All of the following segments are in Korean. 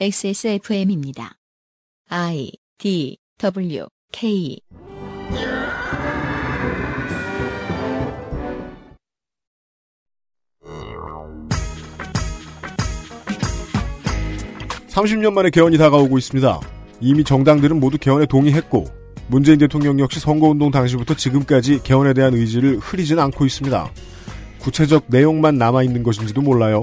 XSFM입니다. I D W K 30년 만에 개헌이 다가오고 있습니다. 이미 정당들은 모두 개헌에 동의했고 문재인 대통령 역시 선거운동 당시부터 지금까지 개헌에 대한 의지를 흐리진 않고 있습니다. 구체적 내용만 남아있는 것인지도 몰라요.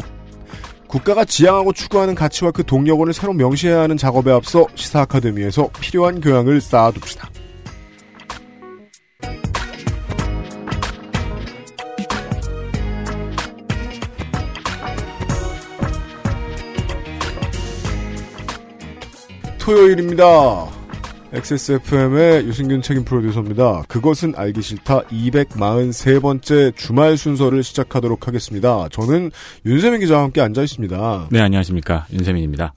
국가가 지향하고 추구하는 가치와 그 동력원을 새로 명시해야 하는 작업에 앞서 시사 아카데미에서 필요한 교양을 쌓아둡시다. 토요일입니다. XSFM의 유승균 책임 프로듀서입니다. 그것은 알기 싫다 243번째 주말 순서를 시작하도록 하겠습니다. 저는 윤세민 기자와 함께 앉아 있습니다. 네, 안녕하십니까. 윤세민입니다.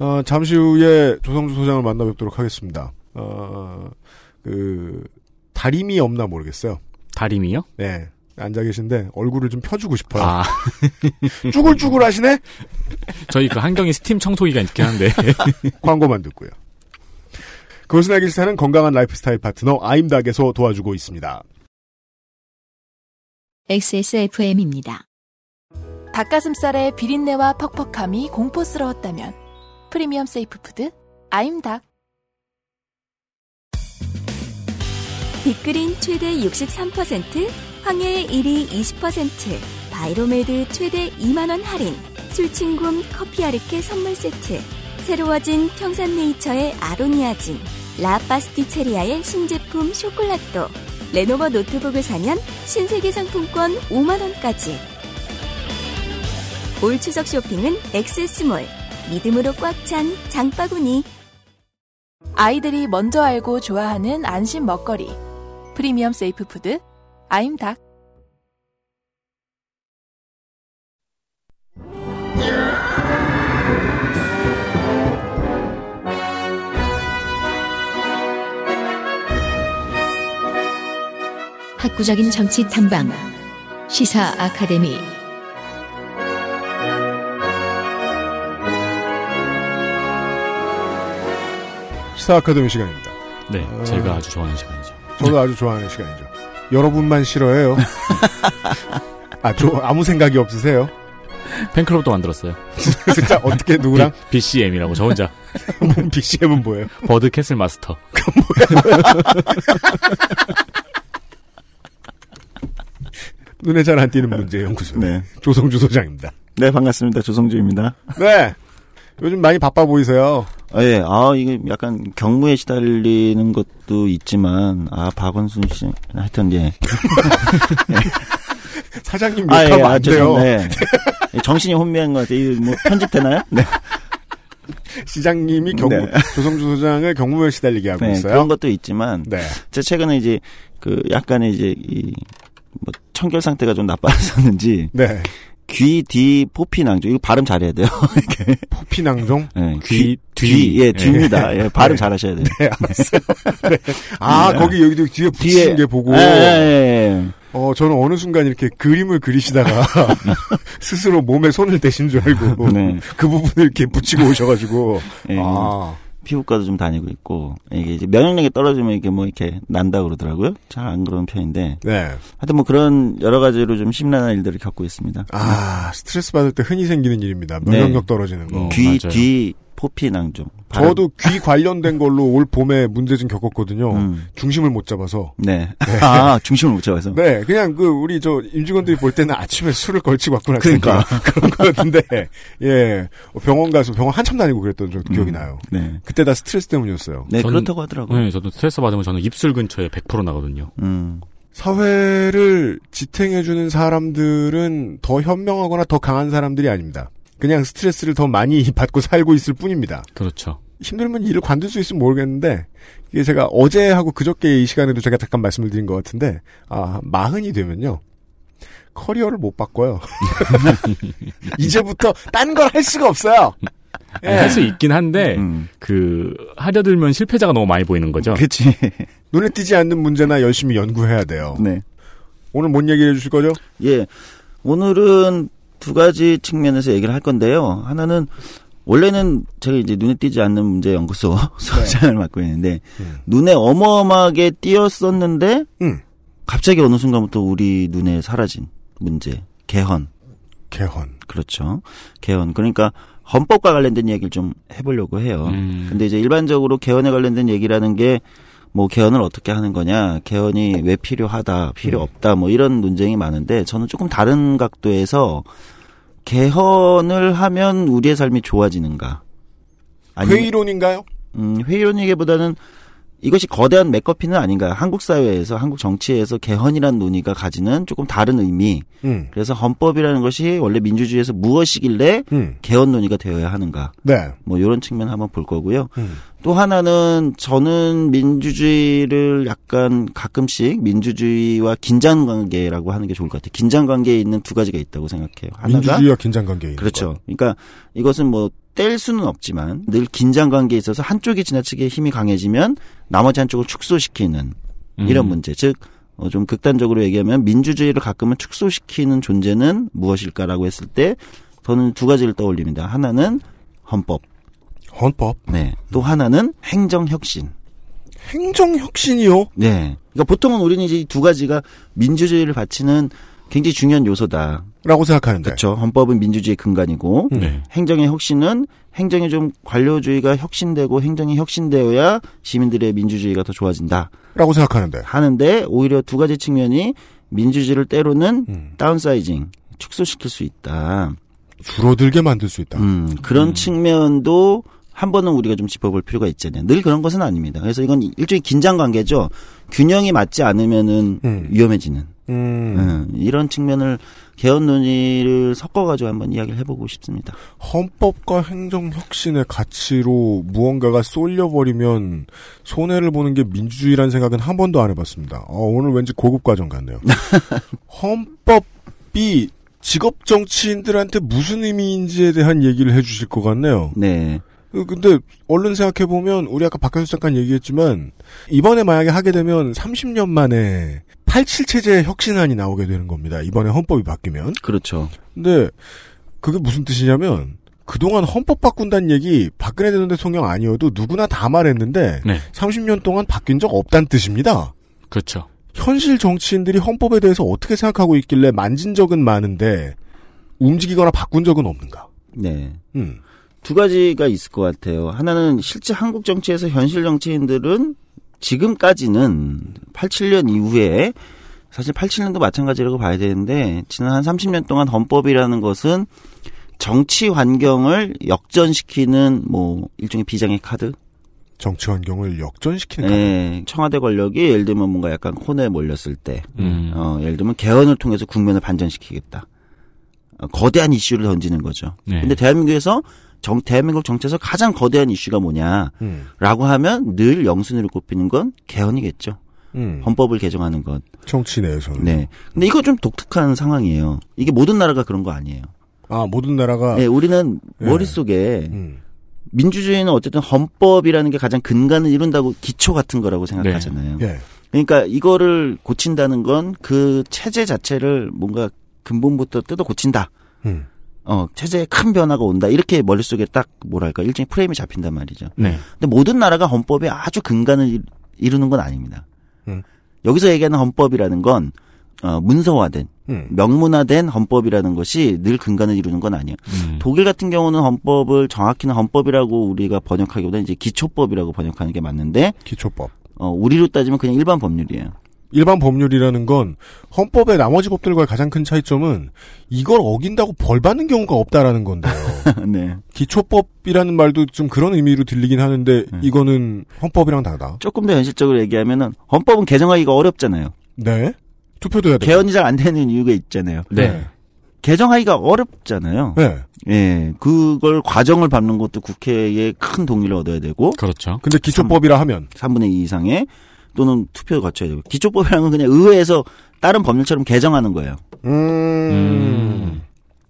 어, 잠시 후에 조성주 소장을 만나 뵙도록 하겠습니다. 어, 그, 다림이 없나 모르겠어요. 다림이요? 네. 앉아 계신데 얼굴을 좀 펴주고 싶어요. 아, 쭈글쭈글 하시네? 저희 그 한경희 스팀 청소기가 있긴 한데. 광고만 듣고요. 그것은 알기 싫다는 건강한 라이프 스타일 파트너 아임닭에서 도와주고 있습니다. XSFM입니다. 닭가슴살의 비린내와 퍽퍽함이 공포스러웠다면 프리미엄 세이프 푸드 아임닭 빅그린 최대 63%, 황해의 1위 20%, 바이로메드 최대 2만원 할인, 술친굼 커피 아르케 선물 세트, 새로워진 평산네이처의 아로니아진, 라파스티체리아의 신제품 쇼콜라또, 레노버 노트북을 사면 신세계 상품권 5만원까지. 올 추석 쇼핑은 XS몰, 믿음으로 꽉 찬 장바구니. 아이들이 먼저 알고 좋아하는 안심 먹거리 프리미엄 safe food 아임닭 학구적인 정치 탐방 시사 아카데미 시사 아카데미 시간입니다. 네, 아. 제가 아주 좋아하는 시간이죠. 저도 아주 좋아하는 시간이죠. 여러분만 싫어해요. 아, 저 아무 생각이 없으세요? 팬클럽도 만들었어요. 진짜 어떻게 누구랑? BCM이라고 저 혼자. BCM은 뭐예요? bird castle master. 눈에 잘 안 띄는 문제 연구소 네. 조성주 소장입니다. 네, 반갑습니다. 조성주입니다. 네. 요즘 많이 바빠 보이세요. 아, 예, 아, 이게 약간 경무에 시달리는 것도 있지만, 아, 박원순 씨, 하여튼, 예. 사장님 아, 욕하면 예, 안 아, 돼요. 죄송합니다. 예. 정신이 혼미한 것 같아요. 이거 뭐, 편집되나요? 네. 시장님이 경무 네. 조성주 소장을 경무에 시달리게 하고 네, 있어요. 그런 것도 있지만, 네. 제 최근에 이제, 그, 약간의 이제, 이, 뭐, 청결 상태가 좀 나빠졌는지, 네. 귀, 뒤, 포피낭조. 이거 발음 잘해야 돼요. 이렇게. 포피낭종. 네, 귀, 뒤, 뒤. 예, 뒤입니다. 예, 발음 네. 잘하셔야 돼요. 네, 알았어요. 네. 아, 네. 거기 여기도 뒤에 붙이는 게 보고. 예, 예, 예. 어, 저는 어느 순간 이렇게 그림을 그리시다가 스스로 몸에 손을 대신 줄 알고 네. 그 부분을 이렇게 붙이고 오셔가지고 예. 아, 피부과도 좀 다니고 있고 이게 이제 면역력이 떨어지면 이게 뭐 이렇게 난다 그러더라고요. 잘 안 그런 편인데 네. 하여튼 뭐 그런 여러 가지로 좀 심란한 일들을 겪고 있습니다. 아, 스트레스 받을 때 흔히 생기는 일입니다. 면역력 떨어지는 거. 어, 귀 맞아요. 뒤 포피낭종. 저도 귀 관련된 걸로 올 봄에 문제 좀 겪었거든요. 음. 중심을 못 잡아서. 네. 아 중심을 못 잡아서. 네, 그냥 그 우리 저 임직원들이 볼 때는 아침에 술을 걸치고 왔구나. 그러니까. 그런 거였는데, 예, 병원 가서 병원 한참 다니고 그랬던 저 기억이 음. 나요. 네. 그때 다 스트레스 때문이었어요. 네 저는- 그렇다고 하더라고요. 네, 저도 스트레스 받으면 저는 입술 근처에 100% 나거든요. 음. 사회를 지탱해주는 사람들은 더 현명하거나 더 강한 사람들이 아닙니다. 그냥 스트레스를 더 많이 받고 살고 있을 뿐입니다. 그렇죠. 힘들면 일을 관둘 수 있으면 모르겠는데, 이게 제가 어제하고 그저께 이 시간에도 제가 잠깐 말씀을 드린 것 같은데, 아, 마흔이 되면요. 커리어를 못 바꿔요. 이제부터 딴 걸 할 수가 없어요. 예. 할수 있긴 한데 음. 그 하려 들면 실패자가 너무 많이 보이는 거죠. 그치. 눈에 띄지 않는 문제나 열심히 연구해야 돼요. 네. 오늘 뭔 얘기해 주실 거죠? 예. 오늘은 두 가지 측면에서 얘기를 할 건데요. 하나는 원래는 제가 이제 눈에 띄지 않는 문제 연구소 소장을 맡고 있는데 음. 눈에 어마어마하게 띄었었는데 음. 갑자기 어느 순간부터 우리 눈에 사라진 문제 개헌 개헌. 그렇죠 개헌 그러니까 헌법과 관련된 얘기를 좀 해보려고 해요. 음. 근데 이제 일반적으로 개헌에 관련된 얘기라는 게 뭐 개헌을 어떻게 하는 거냐, 개헌이 왜 필요하다, 필요 없다, 뭐 이런 논쟁이 많은데 저는 조금 다른 각도에서 개헌을 하면 우리의 삶이 좋아지는가? 아니면 회의론인가요? 음, 회의론이기보다는 이것이 거대한 맥커피는 아닌가. 한국 사회에서, 한국 정치에서 개헌이라는 논의가 가지는 조금 다른 의미. 음. 그래서 헌법이라는 것이 원래 민주주의에서 무엇이길래 음. 개헌 논의가 되어야 하는가. 네. 뭐 이런 측면 한번 볼 거고요. 음. 또 하나는 저는 민주주의를 약간 가끔씩 민주주의와 긴장 관계라고 하는 게 좋을 것 같아요. 긴장 관계에 있는 두 가지가 있다고 생각해요. 하나가 민주주의와 긴장 관계에 있는 그렇죠. 것. 그러니까 이것은 뭐 뗄 수는 없지만 늘 긴장 관계에 있어서 한쪽이 지나치게 힘이 강해지면 나머지 한쪽을 축소시키는 이런 음. 문제. 즉, 어, 좀 극단적으로 얘기하면 민주주의를 가끔은 축소시키는 존재는 무엇일까라고 했을 때 저는 두 가지를 떠올립니다. 하나는 헌법. 헌법. 네. 또 하나는 행정혁신. 행정혁신이요? 네. 그러니까 보통은 우리는 이제 이 두 가지가 민주주의를 바치는 굉장히 중요한 요소다. 라고 생각하는데. 그렇죠. 헌법은 민주주의의 근간이고 음. 네. 행정의 혁신은 행정이 좀 관료주의가 혁신되고 행정이 혁신되어야 시민들의 민주주의가 더 좋아진다. 라고 생각하는데. 하는데 오히려 두 가지 측면이 민주주의를 때로는 음. 다운사이징, 축소시킬 수 있다. 줄어들게 만들 수 있다. 음, 그런 측면도 한 번은 우리가 좀 짚어볼 필요가 있잖아요. 늘 그런 것은 아닙니다. 그래서 이건 일종의 긴장 관계죠. 균형이 맞지 않으면은 음. 위험해지는 음. 음, 이런 측면을 개헌 논의를 섞어가지고 한번 이야기를 해보고 싶습니다. 헌법과 행정 혁신의 가치로 무언가가 쏠려버리면 손해를 보는 게 민주주의라는 생각은 한 번도 안 해봤습니다. 어, 오늘 왠지 고급 과정 같네요. 헌법이 직업 정치인들한테 무슨 의미인지에 대한 얘기를 해주실 것 같네요. 네, 그, 근데 얼른 생각해 보면 우리 아까 박현수 잠깐 얘기했지만 이번에 만약에 하게 되면 30년 만에 87 체제 혁신안이 나오게 되는 겁니다. 이번에 헌법이 바뀌면. 그렇죠. 근데 그게 무슨 뜻이냐면 그동안 헌법 바꾼다는 얘기 박근혜 전 대통령 아니어도 누구나 다 말했는데 네. 30년 동안 바뀐 적 없다는 뜻입니다. 그렇죠. 현실 정치인들이 헌법에 대해서 어떻게 생각하고 있길래 만진 적은 많은데 움직이거나 바꾼 적은 없는가? 네. 음. 두 가지가 있을 것 같아요. 하나는 실제 한국 정치에서 현실 정치인들은 지금까지는 87년 이후에 사실 87년도 마찬가지라고 봐야 되는데 지난 한 30년 동안 헌법이라는 것은 정치 환경을 역전시키는 뭐 일종의 비장의 카드. 정치 환경을 역전시키는 예, 청와대 권력이 예를 들면 뭔가 약간 혼에 몰렸을 때, 음. 어, 예를 들면 개헌을 통해서 국면을 반전시키겠다. 어, 거대한 이슈를 던지는 거죠. 네. 근데 대한민국에서 정, 대한민국 정치에서 가장 거대한 이슈가 뭐냐라고 음. 하면 늘 영순위로 꼽히는 건 개헌이겠죠. 음. 헌법을 개정하는 것. 정치 내에서는. 네. 근데 이거 좀 독특한 상황이에요. 이게 모든 나라가 그런 거 아니에요. 아 모든 나라가 네, 우리는 네. 머릿속에 음. 민주주의는 어쨌든 헌법이라는 게 가장 근간을 이룬다고 기초 같은 거라고 생각하잖아요. 예. 그러니까 이거를 고친다는 건 그 체제 자체를 뭔가 근본부터 뜯어 고친다. 음. 어, 체제에 큰 변화가 온다. 이렇게 머릿속에 딱 뭐랄까 일종의 프레임이 잡힌단 말이죠. 네. 근데 모든 나라가 헌법에 아주 근간을 이- 이루는 건 아닙니다. 음. 여기서 얘기하는 헌법이라는 건 어, 문서화된 음. 명문화된 헌법이라는 것이 늘 근간을 이루는 건 아니에요. 음. 독일 같은 경우는 헌법을 정확히는 헌법이라고 우리가 번역하기보다는 이제 기초법이라고 번역하는 게 맞는데 기초법. 어, 우리로 따지면 그냥 일반 법률이에요. 일반 법률이라는 건 헌법의 나머지 법들과의 가장 큰 차이점은 이걸 어긴다고 벌 받는 경우가 없다라는 건데요. 네. 기초법이라는 말도 좀 그런 의미로 들리긴 하는데 음. 이거는 헌법이랑 다르다. 조금 더 현실적으로 얘기하면은 헌법은 개정하기가 어렵잖아요. 네. 투표도 해야 돼. 개헌이 잘 안 되는 이유가 있잖아요. 네. 개정하기가 어렵잖아요. 네. 예, 그걸 과정을 밟는 것도 국회의 큰 동의를 얻어야 되고 그렇죠. 근데 기초법이라 하면 3 분의 2 이상의 또는 투표를 거쳐야 되고 기초법이라는 건 그냥 의회에서 다른 법률처럼 개정하는 거예요. 음.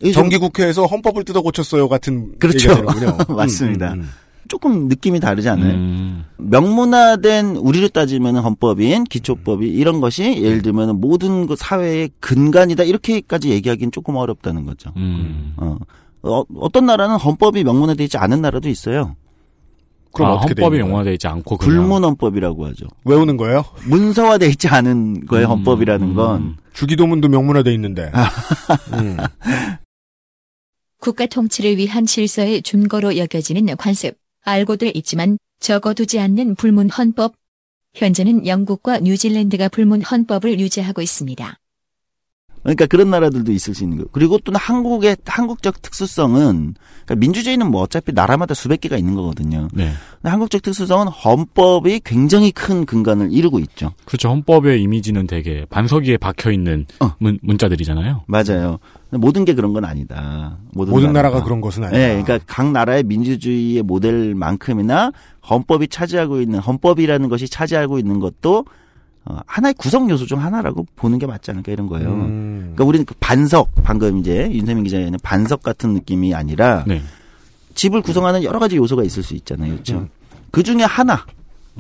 좀 정기국회에서 헌법을 뜯어 고쳤어요 같은 그렇죠. 맞습니다. 음, 음, 조금 느낌이 다르지 않아요? 음. 명문화된 우리로 따지면 헌법인 기초법이 이런 것이 예를 들면 모든 그 사회의 근간이다 이렇게까지 얘기하기는 조금 어렵다는 거죠. 음. 어. 어, 어 떤 나라는 헌법이 명문화되어 있지 않은 나라도 있어요. 그럼 아, 어떻게 헌법이? 영화되어 있지 않고 그냥 불문헌법이라고 하죠. 외우는 거예요? 문서화되어 있지 않은 거예요. 음, 헌법이라는 건. 음. 주기도문도 명문화돼 있는데. 아. 음. 국가 통치를 위한 질서의 준거로 여겨지는 관습, 알고들 있지만 적어두지 않는 불문 헌법. 현재는 영국과 뉴질랜드가 불문 헌법을 유지하고 있습니다. 그러니까 그런 나라들도 있을 수 있는 거예요. 그리고 또 한국의 한국적 특수성은 그러니까 민주주의는 뭐 어차피 나라마다 수백 개가 있는 거거든요. 네. 근데 한국적 특수성은 헌법이 굉장히 큰 근간을 이루고 있죠. 그렇죠. 헌법의 이미지는 되게 반석 위에 박혀 있는 어. 문, 문자들이잖아요. 맞아요. 모든 게 그런 건 아니다. 모든, 모든 나라가 나라가. 그런 것은 아니다. 네, 그러니까 각 나라의 민주주의의 모델만큼이나 헌법이 차지하고 있는 헌법이라는 것이 차지하고 있는 것도 어, 하나의 구성 요소 중 하나라고 보는 게 맞지 않을까 이런 거예요. 음. 그러니까 우리는 그 반석 방금 이제 윤세민 기자의 반석 같은 느낌이 아니라 네. 집을 구성하는 여러 가지 요소가 있을 수 있잖아요, 그렇죠? 음. 그 중에 하나인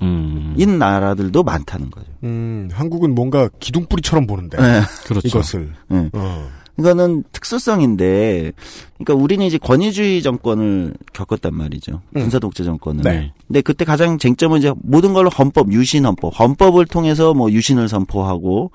음. 나라들도 많다는 거죠. 음, 한국은 뭔가 기둥뿌리처럼 보는데. 네. 그렇죠. 이것을. 네. 어. 이거는 특수성인데, 그러니까 우리는 이제 권위주의 정권을 겪었단 말이죠. 음. 군사 독재 정권을. 네. 근데 그때 가장 쟁점은 이제 모든 걸로 헌법, 유신 헌법, 헌법을 통해서 뭐 유신을 선포하고,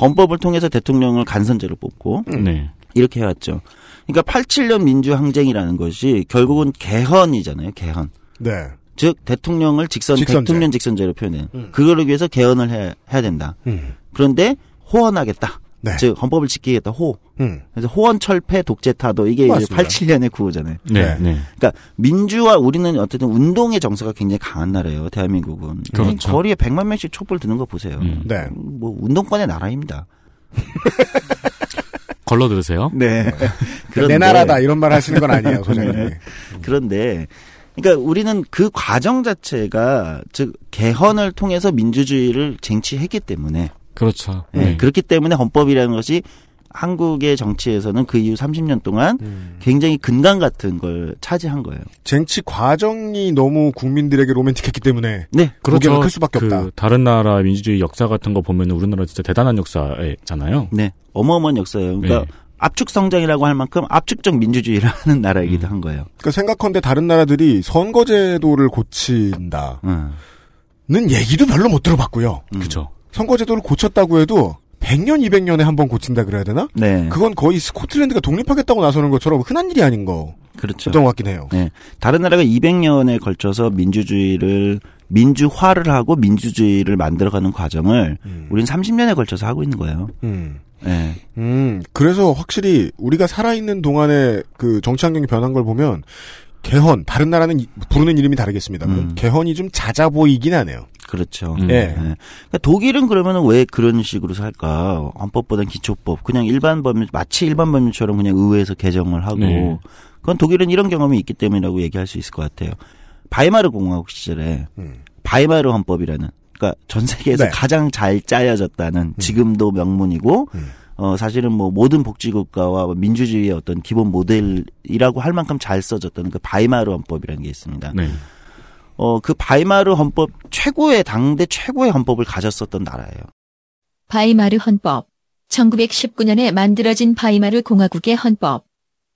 헌법을 통해서 대통령을 간선제로 뽑고 네. 이렇게 해왔죠. 그러니까 87년 민주항쟁이라는 것이 결국은 개헌이잖아요. 개헌. 네. 즉 대통령을 직선 직선제. 대통령 직선제로 표현해. 음. 그거를 위해서 개헌을 해, 해야 된다. 음. 그런데 호헌하겠다. 네. 즉 헌법을 지키겠다. 호. 음. 그래서 호헌 철폐 독재 타도 이게 이제 맞습니다. 87년의 구호잖아요. 네. 네. 네. 그러니까 민주화 우리는 어쨌든 운동의 정서가 굉장히 강한 나라예요. 대한민국은. 그렇죠. 거리에 100만 명씩 촛불 드는 거 보세요. 음. 네. 뭐 운동권의 나라입니다. 걸러 들으세요. 네. 내 나라다 이런 말 하시는 건 아니에요, 소장님. 네. 그런데 그러니까 우리는 그 과정 자체가 즉 개헌을 통해서 민주주의를 쟁취했기 때문에 그렇죠. 네, 네. 그렇기 때문에 헌법이라는 것이 한국의 정치에서는 그 이후 30년 동안 음. 굉장히 근간 같은 걸 차지한 거예요. 쟁취 과정이 너무 국민들에게 로맨틱했기 때문에 네. 그렇죠. 클 수밖에 그 없다. 다른 나라 민주주의 역사 같은 거 보면 우리나라 진짜 대단한 역사잖아요. 네. 어마어마한 역사예요. 그러니까 네. 압축 성장이라고 할 만큼 압축적 민주주의를 하는 나라이기도 한 거예요. 그러니까 생각컨대 다른 나라들이 선거제도를 고친다는 음. 얘기도 별로 못 들어봤고요. 음. 그렇죠. 선거제도를 고쳤다고 해도 100년, 200년에 한 번 고친다 그래야 되나? 네. 그건 거의 스코틀랜드가 독립하겠다고 나서는 것처럼 흔한 일이 아닌 거. 그렇죠. 어떤 것 같긴 해요. 네. 다른 나라가 200년에 걸쳐서 민주주의를 민주화를 하고 민주주의를 만들어가는 과정을 음. 우린 30년에 걸쳐서 하고 있는 거예요. 음. 네. 음, 그래서 확실히 우리가 살아있는 동안에 그 정치 환경이 변한 걸 보면 개헌, 다른 나라는 이- 부르는 이름이 다르겠습니다만 음. 개헌이 좀 잦아 보이긴 하네요. 그렇죠. 음. 예. 네. 그러니까 독일은 그러면 왜 그런 식으로 살까? 헌법보단 기초법. 그냥 일반 법률, 마치 일반 법률처럼 그냥 의회에서 개정을 하고. 네. 그건 독일은 이런 경험이 있기 때문이라고 얘기할 수 있을 것 같아요. 바이마르 공화국 시절에 음. 바이마르 헌법이라는 그러니까 전 세계에서 네. 가장 잘 짜여졌다는 지금도 명문이고 음. 어 사실은 뭐 모든 복지국가와 민주주의의 어떤 기본 모델이라고 할 만큼 잘 써졌다는 그 바이마르 헌법이라는 게 있습니다. 네. 어 그 바이마르 헌법 최고의 당대 최고의 헌법을 가졌었던 나라예요. 바이마르 헌법. 1919년에 만들어진 바이마르 공화국의 헌법.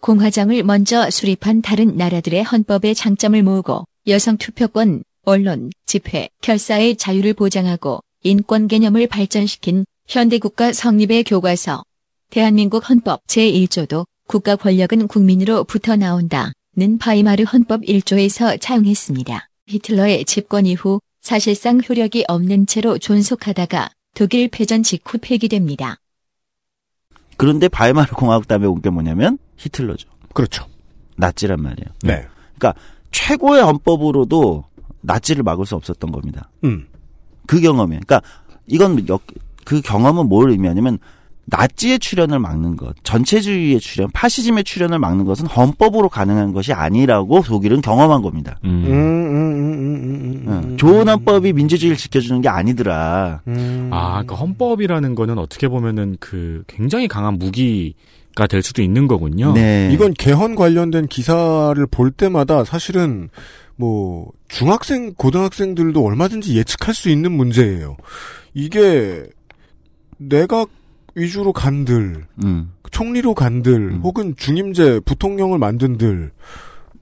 공화정을 먼저 수립한 다른 나라들의 헌법의 장점을 모으고 여성 투표권, 언론, 집회, 결사의 자유를 보장하고 인권 개념을 발전시킨 현대국가 성립의 교과서. 대한민국 헌법 제1조도 국가 권력은 국민으로부터 나온다 는 바이마르 헌법 1조에서 차용했습니다. 히틀러의 집권 이후 사실상 효력이 없는 채로 존속하다가 독일 패전 직후 폐기됩니다. 그런데 바이마르 공화국 다음에 온 게 뭐냐면 히틀러죠. 그렇죠. 나치란 말이에요. 네. 최고의 헌법으로도 나치를 막을 수 없었던 겁니다. 음. 그 경험이. 그러니까 이건 역, 그 경험은 뭘 의미하냐면 나치의 출현을 막는 것, 전체주의의 출현, 파시즘의 출현을 막는 것은 헌법으로 가능한 것이 아니라고 독일은 경험한 겁니다. 음, 음. 음, 음, 음, 음, 응. 음. 좋은 헌법이 민주주의를 지켜주는 게 아니더라. 음. 아, 그 헌법이라는 거는 어떻게 보면은 그 굉장히 강한 무기 가 될 수도 있는 거군요. 네. 이건 개헌 관련된 기사를 볼 때마다 사실은 뭐 중학생, 고등학생들도 얼마든지 예측할 수 있는 문제예요. 이게 내가 위주로 간들, 음. 총리로 간들, 음. 혹은 중임제 부통령을 만든들,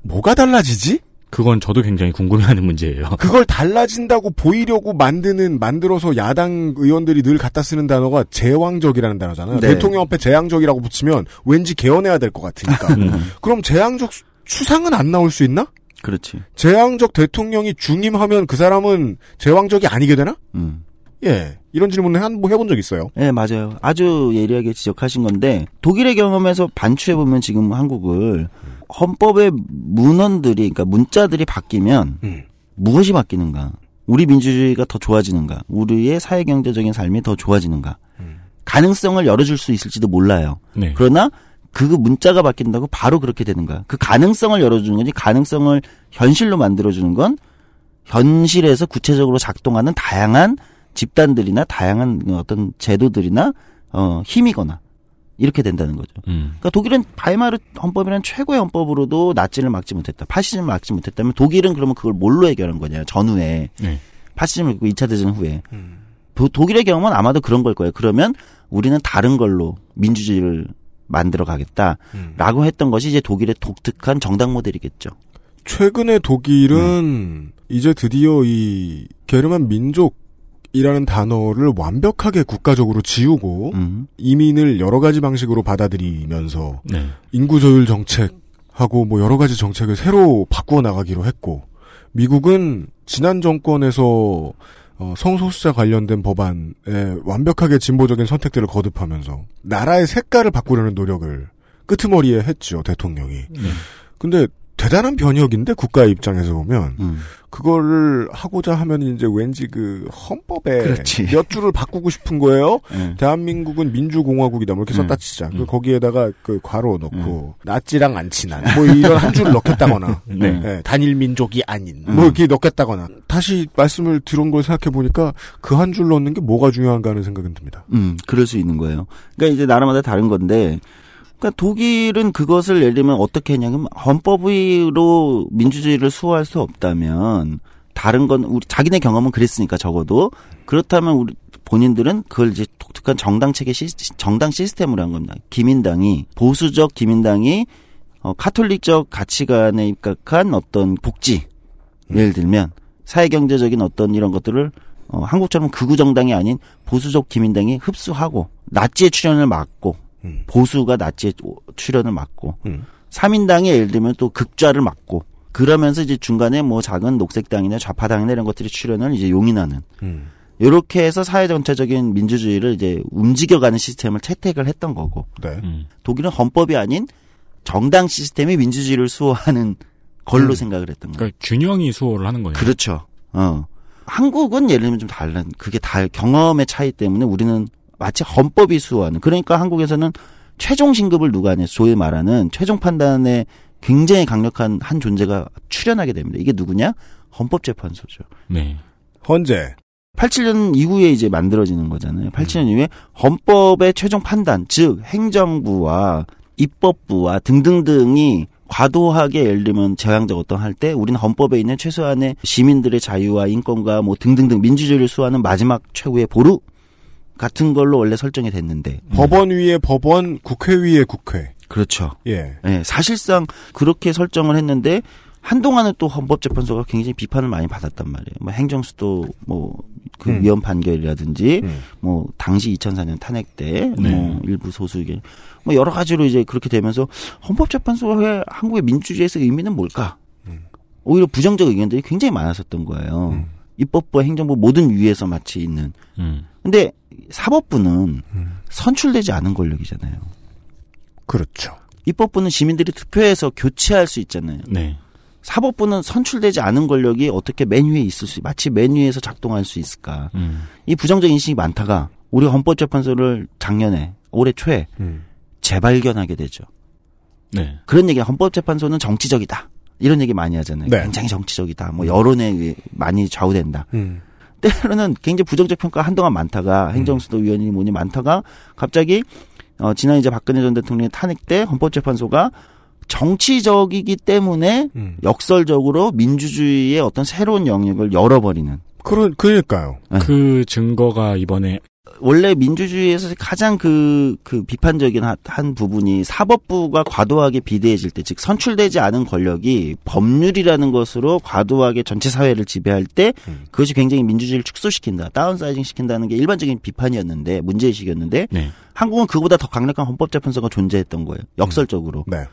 뭐가 달라지지? 그건 저도 굉장히 궁금해하는 문제예요. 그걸 달라진다고 보이려고 만드는 만들어서 야당 의원들이 늘 갖다 쓰는 단어가 제왕적이라는 단어잖아요. 네. 대통령 앞에 제왕적이라고 붙이면 왠지 개헌해야 될 것 같으니까. 음. 그럼 제왕적 수- 추상은 안 나올 수 있나? 그렇지. 제왕적 대통령이 중임하면 그 사람은 제왕적이 아니게 되나? 음. 예. 이런 질문을 한 번 해본 적 있어요. 네, 맞아요. 아주 예리하게 지적하신 건데 독일의 경험에서 반추해 보면 지금 한국을 헌법의 문헌들이 그러니까 문자들이 바뀌면 음. 무엇이 바뀌는가? 우리 민주주의가 더 좋아지는가? 우리의 사회 경제적인 삶이 더 좋아지는가? 음. 가능성을 열어줄 수 있을지도 몰라요. 네. 그러나 그 문자가 바뀐다고 바로 그렇게 되는가? 그 가능성을 열어주는 거지 가능성을 현실로 만들어주는 건 현실에서 구체적으로 작동하는 다양한 집단들이나 다양한 어떤 제도들이나 어 힘이거나 이렇게 된다는 거죠. 음. 그러니까 독일은 바이마르 헌법이라는 최고의 헌법으로도 나치를 막지 못했다. 파시즘을 막지 못했다면 독일은 그러면 그걸 뭘로 해결한 거냐? 전후에 네. 파시즘을 그 2차 대전 후에 도- 독일의 경험은 아마도 그런 걸 거예요. 그러면 우리는 다른 걸로 민주주의를 만들어 가겠다라고 했던 것이 이제 독일의 독특한 정당 모델이겠죠. 최근에 독일은 이제 드디어 이 게르만 민족 이라는 단어를 완벽하게 국가적으로 지우고 음. 이민을 여러 가지 방식으로 받아들이면서 네. 인구 조율 정책하고 뭐 여러 가지 정책을 새로 바꾸어 나가기로 했고 미국은 지난 정권에서 어, 성소수자 관련된 법안에 완벽하게 진보적인 선택들을 거듭하면서 나라의 색깔을 바꾸려는 노력을 끄트머리에 했죠 대통령이. 네. 근데 대단한 변혁인데 국가의 입장에서 보면 음. 그거를 하고자 하면 이제 왠지 그 헌법에 그렇지. 몇 줄을 바꾸고 싶은 거예요. 예. 대한민국은 민주공화국이다. 뭐 이렇게 음. 썼다 치자. 그 음. 거기에다가 그 괄호 넣고 나치랑 안 친한 뭐 이런 한 줄을 넣겠다거나 네. 예, 단일 민족이 아닌 음. 뭐 이렇게 넣겠다거나 다시 말씀을 들은 걸 생각해 보니까 그 한 줄 넣는 게 뭐가 중요한가 하는 생각은 듭니다. 음, 그럴 수 있는 거예요. 그러니까 이제 나라마다 다른 건데, 그러니까 독일은 그것을 예를 들면 어떻게 했냐면 헌법으로 민주주의를 수호할 수 없다면 다른 건 우리 자기네 경험은 그랬으니까 적어도 그렇다면 우리 본인들은 그걸 이제 독특한 정당 체계 시, 정당 시스템으로 한 겁니다. 기민당이 보수적 기민당이 어, 카톨릭적 가치관에 입각한 어떤 복지 예를 들면 사회 경제적인 어떤 이런 것들을 어, 한국처럼 극우 정당이 아닌 보수적 기민당이 흡수하고 나치의 출현을 막고 음. 보수가 나치의 출현을 막고 음. 3인당이 예를 들면 또 극좌를 막고 그러면서 이제 중간에 뭐 작은 녹색당이나 좌파당이나 이런 것들이 출현을 이제 용인하는 음. 이렇게 해서 사회 전체적인 민주주의를 이제 움직여가는 시스템을 채택을 했던 거고 네. 음. 독일은 헌법이 아닌 정당 시스템이 민주주의를 수호하는 걸로 음. 생각을 했던 거예요. 그러니까 균형이 수호를 하는 거예요. 그렇죠. 어. 한국은 예를 들면 좀 다른 그게 다 경험의 차이 때문에 우리는 마치 헌법이 수호하는 그러니까 한국에서는 최종 신급을 누가 하냐 소위 말하는 최종 판단에 굉장히 강력한 한 존재가 출연하게 됩니다. 이게 누구냐? 헌법재판소죠. 네. 헌재. 87년 이후에 이제 만들어지는 거잖아요. 87년 이후에 헌법의 최종 판단, 즉 행정부와 입법부와 등등등이 과도하게 예를 들면 제왕적 어떤 할 때 우리는 헌법에 있는 최소한의 시민들의 자유와 인권과 뭐 등등등 민주주의를 수호하는 마지막 최후의 보루 같은 걸로 원래 설정이 됐는데 법원 위에 법원, 국회 위에 국회. 그렇죠. 예. 예, 사실상 그렇게 설정을 했는데 한동안은 또 헌법재판소가 굉장히 비판을 많이 받았단 말이에요. 뭐 행정수도 뭐그 음. 위헌 판결이라든지 음. 뭐 당시 2004년 탄핵 때 네. 뭐 일부 소수의 뭐 여러 가지로 이제 그렇게 되면서 헌법재판소의 한국의 민주주의에서 의미는 뭘까? 음. 오히려 부정적 의견들이 굉장히 많았었던 거예요. 음. 입법부와 행정부 모든 위에서 마치 있는. 음. 근데 사법부는 음. 선출되지 않은 권력이잖아요. 그렇죠. 입법부는 시민들이 투표해서 교체할 수 있잖아요. 네. 사법부는 선출되지 않은 권력이 어떻게 맨 위에 있을 수, 마치 맨 위에서 작동할 수 있을까. 음. 이 부정적 인식이 많다가 우리 헌법재판소를 작년에, 올해 초에 음. 재발견하게 되죠. 네. 그런 얘기, 헌법재판소는 정치적이다. 이런 얘기 많이 하잖아요. 네. 굉장히 정치적이다. 뭐 여론에 많이 좌우된다. 음. 때로는 굉장히 부정적 평가 한동안 많다가 행정수도 위원이 뭐니 많다가 갑자기 어 지난 이제 박근혜 전 대통령의 탄핵 때 헌법재판소가 정치적이기 때문에 음. 역설적으로 민주주의의 어떤 새로운 영역을 열어버리는 그런 그러니까요. 그 증거가 이번에 원래 민주주의에서 가장 그, 그 비판적인 한, 한 부분이 사법부가 과도하게 비대해질 때, 즉 선출되지 않은 권력이 법률이라는 것으로 과도하게 전체 사회를 지배할 때 음. 그것이 굉장히 민주주의를 축소시킨다, 다운사이징 시킨다는 게 일반적인 비판이었는데 문제의식이었는데 네. 한국은 그보다 더 강력한 헌법 재판소가 존재했던 거예요. 역설적으로. 네.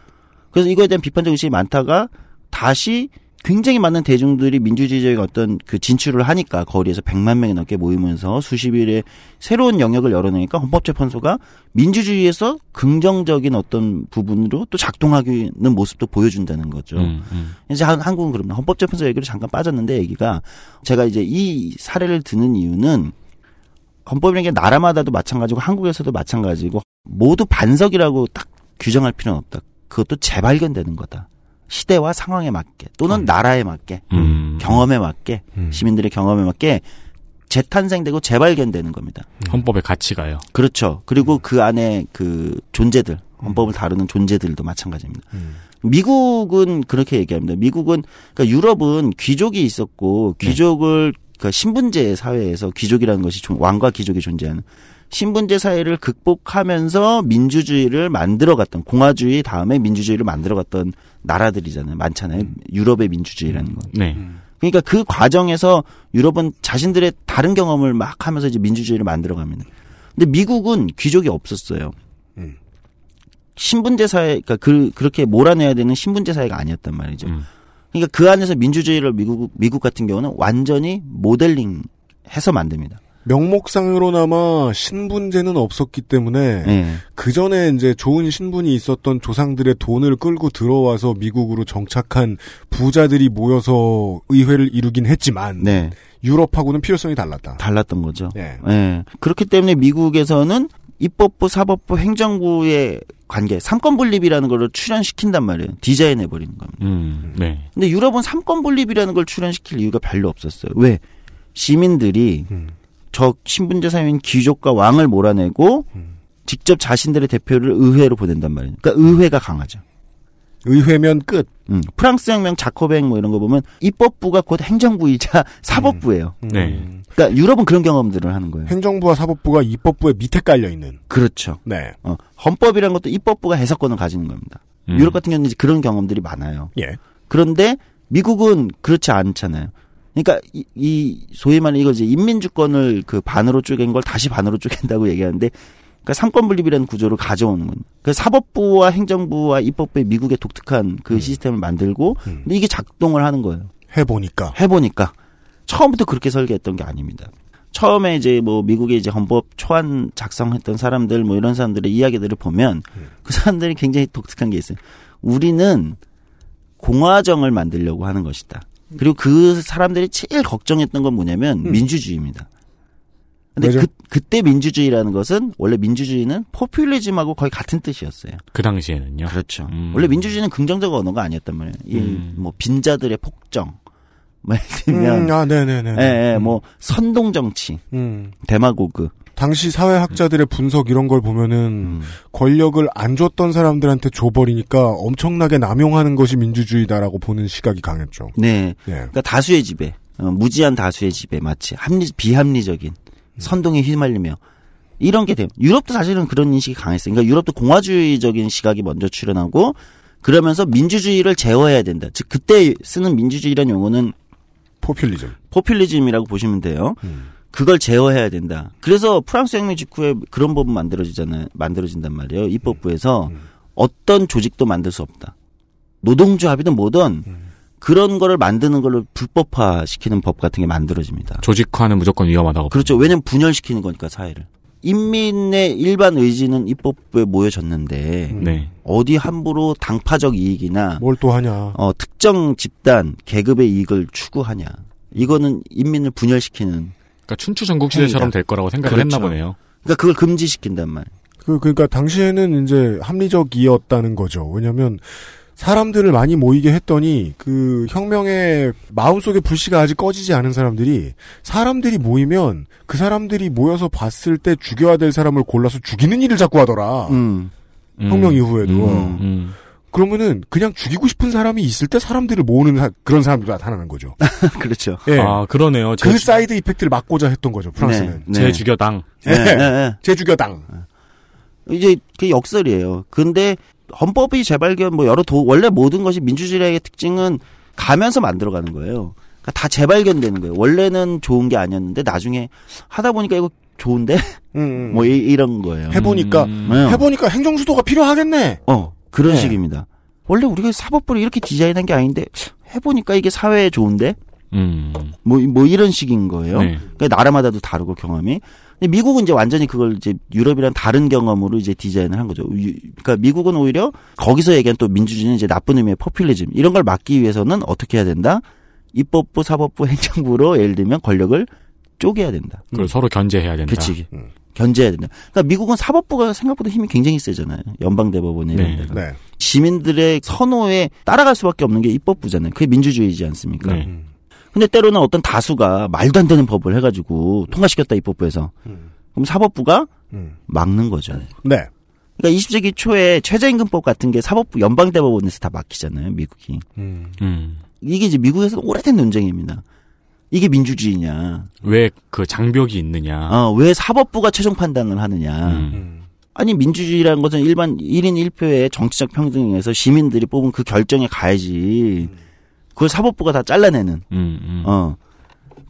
그래서 이거에 대한 비판적 의식이 많다가 다시 굉장히 많은 대중들이 민주주의적인 어떤 그 진출을 하니까 거리에서 100만 명이 넘게 모이면서 수십 일의 새로운 영역을 열어내니까 헌법재판소가 민주주의에서 긍정적인 어떤 부분으로 또 작동하는 모습도 보여준다는 거죠. 음, 음. 이제 한- 한국은 그럽니다. 헌법재판소 얘기로 잠깐 빠졌는데 얘기가 제가 이제 이 사례를 드는 이유는 헌법이라는 게 나라마다도 마찬가지고 한국에서도 마찬가지고 모두 반석이라고 딱 규정할 필요는 없다. 그것도 재발견되는 거다. 시대와 상황에 맞게 또는 나라에 맞게 음. 경험에 맞게 음. 시민들의 경험에 맞게 재탄생되고 재발견되는 겁니다. 헌법의 가치가요. 그렇죠. 그리고 그 안에 그 존재들, 헌법을 다루는 존재들도 마찬가지입니다. 음. 미국은 그렇게 얘기합니다. 미국은 그러니까 유럽은 귀족이 있었고 귀족을 그 신분제 사회에서 귀족이라는 것이 존- 왕과 귀족이 존재하는 신분제 사회를 극복하면서 민주주의를 만들어갔던 공화주의 다음에 민주주의를 만들어갔던 나라들이잖아요. 많잖아요. 유럽의 민주주의라는 건. 네. 그러니까 그 과정에서 유럽은 자신들의 다른 경험을 막 하면서 이제 민주주의를 만들어갑니다. 근데 미국은 귀족이 없었어요. 음. 신분제 사회, 그러니까 그 그렇게 몰아내야 되는 신분제 사회가 아니었단 말이죠. 음. 그러니까 그 안에서 민주주의를 미국 미국 같은 경우는 완전히 모델링 해서 만듭니다. 명목상으로나마 신분제는 없었기 때문에 네. 그 전에 이제 좋은 신분이 있었던 조상들의 돈을 끌고 들어와서 미국으로 정착한 부자들이 모여서 의회를 이루긴 했지만 네. 유럽하고는 필요성이 달랐다. 달랐던 거죠. 예. 예. 그렇기 때문에 미국에서는 입법부, 사법부, 행정부의 관계, 삼권 분립이라는 걸 출연시킨단 말이에요. 디자인해 버리는 겁니다. 음. 네. 근데 유럽은 삼권 분립이라는 걸 출연시킬 이유가 별로 없었어요. 왜? 시민들이 음. 저 신분제 사회인 귀족과 왕을 몰아내고 음. 직접 자신들의 대표를 의회로 보낸단 말이에요. 그러니까 의회가 강하죠. 의회면 끝. 음. 프랑스 혁명, 자코뱅 뭐 이런 거 보면 입법부가 곧 행정부이자 사법부예요. 음. 네. 그러니까 유럽은 그런 경험들을 하는 거예요. 행정부와 사법부가 입법부의 밑에 깔려 있는. 그렇죠. 네. 어, 헌법이라는 것도 입법부가 해석권을 가지는 겁니다. 음. 유럽 같은 경우는 이제 그런 경험들이 많아요. 예. 그런데 미국은 그렇지 않잖아요. 그러니까 이, 이 소위 말하는 이거 이제 인민주권을 그 반으로 쪼갠 걸 다시 반으로 쪼갠다고 얘기하는데 그러니까 삼권 분립이라는 구조를 가져오는 건. 그 사법부와 행정부와 입법부의 미국의 독특한 그 시스템을 만들고 음. 근데 이게 작동을 하는 거예요. 해보니까. 해보니까 처음부터 그렇게 설계했던 게 아닙니다. 처음에 이제 뭐 미국의 이제 헌법 초안 작성했던 사람들 뭐 이런 사람들의 이야기들을 보면 그 사람들이 굉장히 독특한 게 있어요. 우리는 공화정을 만들려고 하는 것이다. 그리고 그 사람들이 제일 걱정했던 건 뭐냐면 음. 민주주의입니다. 근데 왜죠? 그, 그때 민주주의라는 것은 원래 민주주의는 포퓰리즘하고 거의 같은 뜻이었어요. 그 당시에는요. 그렇죠. 음. 원래 민주주의는 긍정적 언어가 아니었단 말이에요. 이 음. 뭐 빈자들의 폭정, 뭐 예를 들면 음, 아, 네네네. 예, 예, 뭐 선동 정치, 음. 데마고그. 당시 사회학자들의 분석 이런 걸 보면은 음. 권력을 안 줬던 사람들한테 줘버리니까 엄청나게 남용하는 것이 민주주의다라고 보는 시각이 강했죠. 네, 예. 그러니까 다수의 지배, 어, 무지한 다수의 지배 마치 합리 비합리적인 선동에 휘말리며 이런 게 돼요. 유럽도 사실은 그런 인식이 강했어요. 그러니까 유럽도 공화주의적인 시각이 먼저 출현하고 그러면서 민주주의를 제어해야 된다. 즉 그때 쓰는 민주주의라는 용어는 포퓰리즘. 포퓰리즘이라고 보시면 돼요. 음. 그걸 제어해야 된다. 그래서 프랑스 혁명 직후에 그런 법은 만들어지잖아요. 만들어진단 말이에요. 입법부에서 음. 어떤 조직도 만들 수 없다. 노동조합이든 뭐든 음. 그런 거를 만드는 걸로 불법화 시키는 법 같은 게 만들어집니다. 조직화는 무조건 위험하다고. 그렇죠. 왜냐면 분열시키는 거니까 사회를. 인민의 일반 의지는 입법부에 모여졌는데 음. 네. 어디 함부로 당파적 이익이나 뭘 또 하냐. 어, 특정 집단 계급의 이익을 추구하냐. 이거는 인민을 분열시키는 그러니까 춘추 전국 시대처럼 행위다. 될 거라고 생각을 그렇죠. 했나 보네요. 그러니까 그걸 금지시킨단 말. 그, 그러니까 당시에는 이제 합리적이었다는 거죠. 왜냐면 사람들을 많이 모이게 했더니 그 혁명의 마음속에 불씨가 아직 꺼지지 않은 사람들이 사람들이 모이면 그 사람들이 모여서 봤을 때 죽여야 될 사람을 골라서 죽이는 일을 자꾸 하더라. 음. 음. 혁명 이후에도. 음, 음. 그러면은 그냥 죽이고 싶은 사람이 있을 때 사람들을 모으는 사- 그런 사람들이 나타나는 거죠. 그렇죠. 예. 아 그러네요. 제, 그 주- side effect를 막고자 했던 거죠. 프랑스는. 네. 제 주교당. 네, 네, 네. 제주교당. 이제 그 역설이에요. 근데 헌법이 재발견 뭐 여러 도 원래 모든 것이 민주주의의 특징은 가면서 만들어가는 거예요. 그러니까 다 재발견되는 거예요. 원래는 좋은 게 아니었는데 나중에 하다 보니까 이거 좋은데 음, 음. 뭐 이, 런 거예요. 해보니까 음. 네. 해보니까 행정 수도가 필요하겠네. 어 그런 네. 식입니다. 원래 우리가 사법부를 이렇게 디자인한 게 아닌데 해보니까 이게 사회에 좋은데 음. 뭐 뭐 이런 식인 거예요. 네. 그러니까 나라마다도 다르고 경험이. 근데 미국은 이제 완전히 그걸 이제 유럽이랑 다른 경험으로 이제 디자인을 한 거죠. 유- 그러니까 미국은 오히려 거기서 얘기한 또 민주주의는 이제 나쁜 의미의 포퓰리즘 이런 걸 막기 위해서는 어떻게 해야 된다? 입법부, 사법부, 행정부로 예를 들면 권력을 쪼개야 된다. 그걸 서로 견제해야 된다. 그치. 음. 견제해야 된다. 그러니까 미국은 사법부가 생각보다 힘이 굉장히 세잖아요. 연방대법원에 이런 네. 데가. 네. 시민들의 선호에 따라갈 수밖에 없는 게 입법부잖아요. 그게 민주주의지 않습니까? 네. 음. 근데 때로는 어떤 다수가 말도 안 되는 법을 해가지고 통과시켰다 입법부에서 음. 그럼 사법부가 음. 막는 거죠. 네. 그러니까 20세기 초에 최저임금법 같은 게 사법부 연방대법원에서 다 막히잖아요. 미국이 음. 음. 이게 이제 미국에서는 오래된 논쟁입니다. 이게 민주주의냐? 왜 그 장벽이 있느냐. 어, 왜 사법부가 최종 판단을 하느냐? 음. 음. 아니 민주주의라는 것은 일반 1인 1표의 정치적 평등에서 시민들이 뽑은 그 결정에 가야지. 그걸 사법부가 다 잘라내는. 음, 음. 어.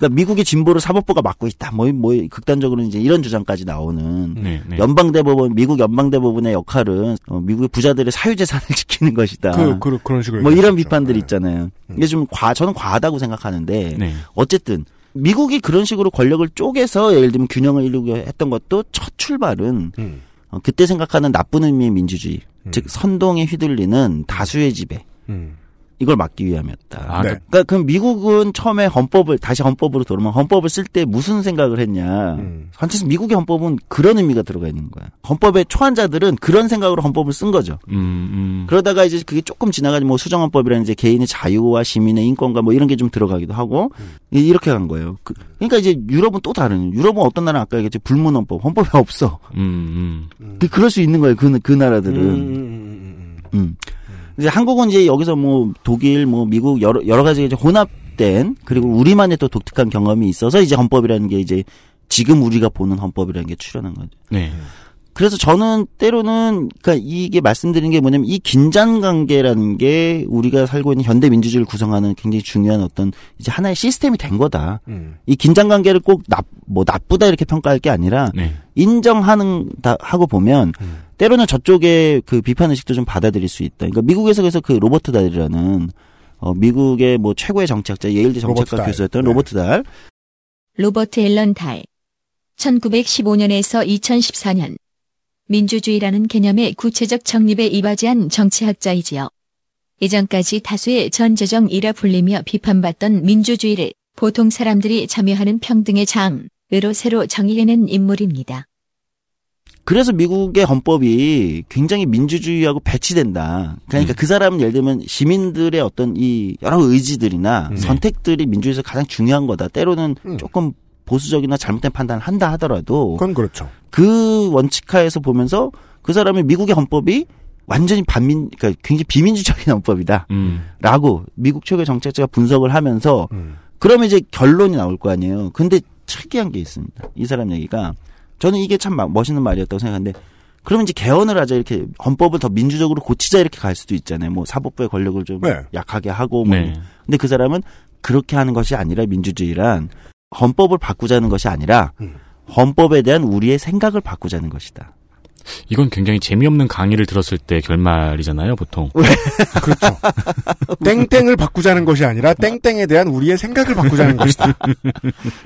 그러니까 미국의 진보를 사법부가 막고 있다. 뭐, 뭐, 극단적으로 이제 이런 주장까지 나오는. 네, 네. 연방 대법원, 미국 연방 대법원의 역할은 어, 미국의 부자들의 사유재산을 지키는 것이다. 그, 그, 그런 식으로. 뭐 이런. 비판들이 네. 있잖아요. 이게 좀 과, 저는 과하다고 생각하는데 네. 어쨌든 미국이 그런 식으로 권력을 쪼개서 예를 들면 균형을 이루려 했던 것도 첫 출발은 음. 어, 그때 생각하는 나쁜 의미의 민주주의, 음. 즉 선동에 휘둘리는 다수의 지배 음. 이걸 막기 위함이었다. 아, 네. 그러니까 그럼 미국은 처음에 헌법을 다시 헌법으로 돌아오면 헌법을 쓸 때 무슨 생각을 했냐? 음. 전체 미국의 헌법은 그런 의미가 들어가 있는 거야. 헌법의 초안자들은 그런 생각으로 헌법을 쓴 거죠. 음, 음. 그러다가 이제 그게 조금 지나가지 뭐 수정헌법이라는 이제 개인의 자유와 시민의 인권과 뭐 이런 게 좀 들어가기도 하고 이- 이렇게 간 거예요. 그, 러니까 이제 유럽은 또 다른. 유럽은 어떤 나라 아까 얘기했지 불문헌법 헌법이 없어. 음, 음. 그, 그럴 수 있는 거예요. 그, 그 음, 나라들은. 음, 음, 음, 음. 이제 한국은 이제 여기서 뭐 독일, 뭐 미국 여러 여러 가지 이제 혼합된 그리고 우리만의 또 독특한 경험이 있어서 이제 헌법이라는 게 이제 지금 우리가 보는 헌법이라는 게 출현한 거죠. 네. 그래서 저는 때로는 그러니까 이게 말씀드린 게 뭐냐면 이 긴장 관계라는 게 우리가 살고 있는 현대 민주주의를 구성하는 굉장히 중요한 어떤 이제 하나의 시스템이 된 거다. 음. 이 긴장 관계를 꼭 나, 뭐 나쁘다 이렇게 평가할 게 아니라 네. 인정하는 다 하고 보면 음. 때로는 저쪽의 그 비판 의식도 좀 받아들일 수 있다. 그러니까 미국에서 그래서 그 로버트 달이라는 어 미국의 뭐 최고의 정치학자 예일대 로버트 달. 교수였던 네. 로버트 달. 로버트 앨런 달. 1915년에서 2014년. 민주주의라는 개념의 구체적 정립에 이바지한 정치학자이지요. 이전까지 다수의 전제정이라 불리며 비판받던 민주주의를 보통 사람들이 참여하는 평등의 장 으로 새로 정의해낸 인물입니다. 그래서 미국의 헌법이 굉장히 민주주의하고 배치된다. 그러니까 음. 그 사람은 예를 들면 시민들의 어떤 이 여러 의지들이나 음. 선택들이 민주주의에서 가장 중요한 거다. 때로는 음. 조금 보수적이나 잘못된 판단을 한다 하더라도 그건 그렇죠. 그 원칙하에서 보면서 그 사람의 미국의 헌법이 완전히 반민, 그러니까 굉장히 비민주적인 헌법이다. 음. 라고 미국 최고의 정책자가 분석을 하면서 음. 그러면 이제 결론이 나올 거 아니에요. 근데 특이한 게 있습니다. 이 사람 얘기가 저는 이게 참막 멋있는 말이었다고 생각하는데 그러면 이제 개헌을 하자 이렇게 헌법을 더 민주적으로 고치자 이렇게 갈 수도 있잖아요. 뭐 사법부의 권력을 좀 네. 약하게 하고 뭐. 네. 근데 그 사람은 그렇게 하는 것이 아니라 민주주의란 헌법을 바꾸자는 것이 아니라 음. 헌법에 대한 우리의 생각을 바꾸자는 것이다. 이건 굉장히 재미없는 강의를 들었을 때 결말이잖아요, 보통. 그렇죠. 땡땡을 바꾸자는 것이 아니라 땡땡에 대한 우리의 생각을 바꾸자는 것이다.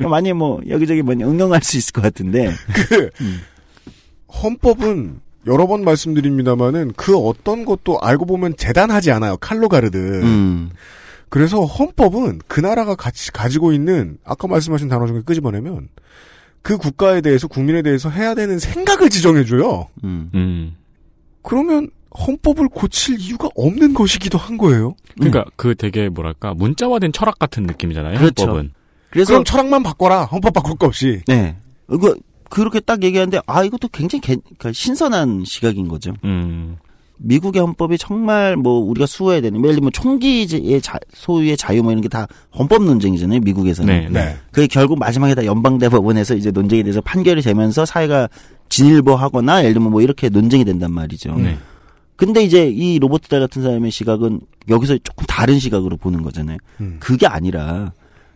많이 뭐 여기저기 뭐 응용할 수 있을 것 같은데 그 헌법은 여러 번 말씀드립니다만은 그 어떤 것도 알고 보면 재단하지 않아요. 칼로 가르듯. 음. 그래서 헌법은 그 나라가 같이 가지고 있는 아까 말씀하신 단어 중에 끄집어내면 그 국가에 대해서 국민에 대해서 해야 되는 생각을 지정해줘요. 음. 음. 그러면 헌법을 고칠 이유가 없는 것이기도 한 거예요. 그러니까 그 되게 뭐랄까 문자화된 철학 같은 느낌이잖아요. 그렇죠. 헌법은. 그래서 그럼 철학만 바꿔라. 헌법 바꿀 거 없이. 네. 이거 그렇게 딱 얘기하는데 아 이것도 굉장히 개- 그러니까 신선한 시각인 거죠. 음. 미국의 헌법이 정말 뭐 우리가 수호해야 되는 예를 들면 총기의 자, 소유의 자유 뭐 이런 게 다 헌법 논쟁이잖아요. 미국에서는. 네, 네. 네. 그게 결국 마지막에 다 연방 대법원에서 이제 논쟁이 돼서 판결이 되면서 사회가 진일보하거나 예를 들면 뭐 이렇게 논쟁이 된단 말이죠. 네. 근데 이제 이 로버트 달 같은 사람의 시각은 여기서 조금 다른 시각으로 보는 거잖아요. 음. 그게 아니라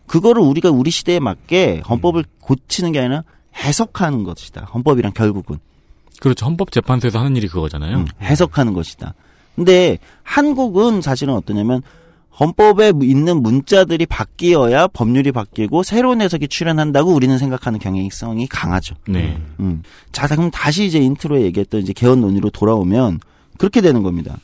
그거를 우리가 우리 시대에 맞게 헌법을 고치는 게 아니라 해석하는 것이다. 헌법이란 결국은 그렇죠. 헌법재판소에서 하는 일이 그거잖아요. 음, 해석하는 것이다. 근데 한국은 사실은 어떠냐면 헌법에 있는 문자들이 바뀌어야 법률이 바뀌고 새로운 해석이 출현한다고 우리는 생각하는 경향성이 강하죠. 네. 음. 자, 그럼 다시 이제 intro에 얘기했던 이제 개헌 논의로 돌아오면 그렇게 되는 겁니다.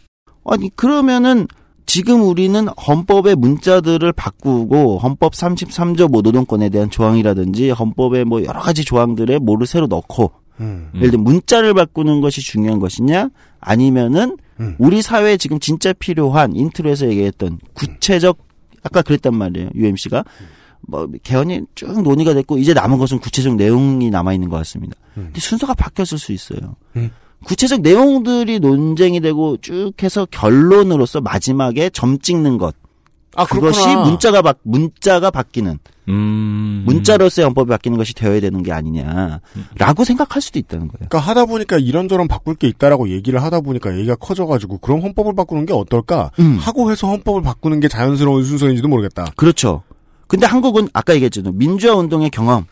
아니, 그러면은 지금 우리는 헌법의 문자들을 바꾸고 헌법 33조 뭐 노동권에 대한 조항이라든지 헌법의 뭐 여러 가지 조항들에 뭐를 새로 넣고 음. 음. 예를 들면 문자를 바꾸는 것이 중요한 것이냐 아니면은 음. 우리 사회에 지금 진짜 필요한 intro에서 얘기했던 구체적 아까 그랬단 말이에요 UMC가 뭐 개헌이 쭉 논의가 됐고 이제 남은 것은 구체적 내용이 남아 있는 것 같습니다. 음. 근데 순서가 바뀌었을 수 있어요. 음. 구체적 내용들이 논쟁이 되고 쭉 해서 결론으로서 마지막에 점 찍는 것 아, 그것이 그렇구나. 문자가 바, 문자가 바뀌는 음. 문자로서의 헌법이 바뀌는 것이 되어야 되는 게 아니냐라고 생각할 수도 있다는 거예요. 그러니까 하다 보니까 이런저런 바꿀 게 있다라고 얘기를 하다 보니까 얘기가 커져가지고 그럼 헌법을 바꾸는 게 어떨까 음. 하고 해서 헌법을 바꾸는 게 자연스러운 순서인지도 모르겠다. 그렇죠. 근데 한국은 아까 얘기했죠. 민주화 운동의 경험과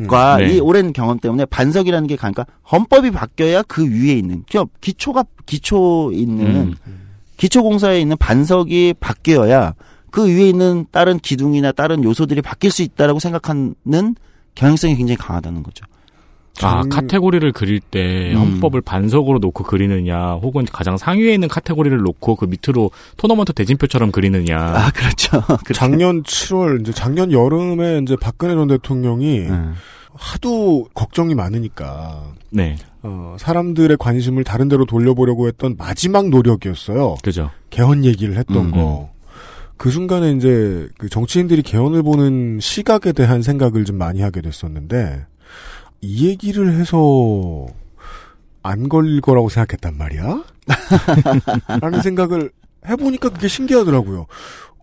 음, 네. 이 오랜 경험 때문에 반석이라는 게 가니까 헌법이 바뀌어야 그 위에 있는 그 기초가 기초 있는 음. 기초공사에 있는 반석이 바뀌어야 그 위에 있는 다른 기둥이나 다른 요소들이 바뀔 수 있다라고 생각하는 경향성이 굉장히 강하다는 거죠. 아, 장- 카테고리를 그릴 때 음. 헌법을 반석으로 놓고 그리느냐, 혹은 가장 상위에 있는 카테고리를 놓고 그 밑으로 토너먼트 대진표처럼 그리느냐. 아 그렇죠. 그렇죠. 작년 7월 이제 작년 여름에 이제 박근혜 전 대통령이 음. 하도 걱정이 많으니까 네, 어, 사람들의 관심을 다른 데로 돌려보려고 했던 마지막 노력이었어요. 그죠. 개헌 얘기를 했던 음, 거. 그 순간에 이제 그 정치인들이 개헌을 보는 시각에 대한 생각을 좀 많이 하게 됐었는데 이 얘기를 해서 안 걸릴 거라고 생각했단 말이야? 라는 생각을 해보니까 그게 신기하더라고요.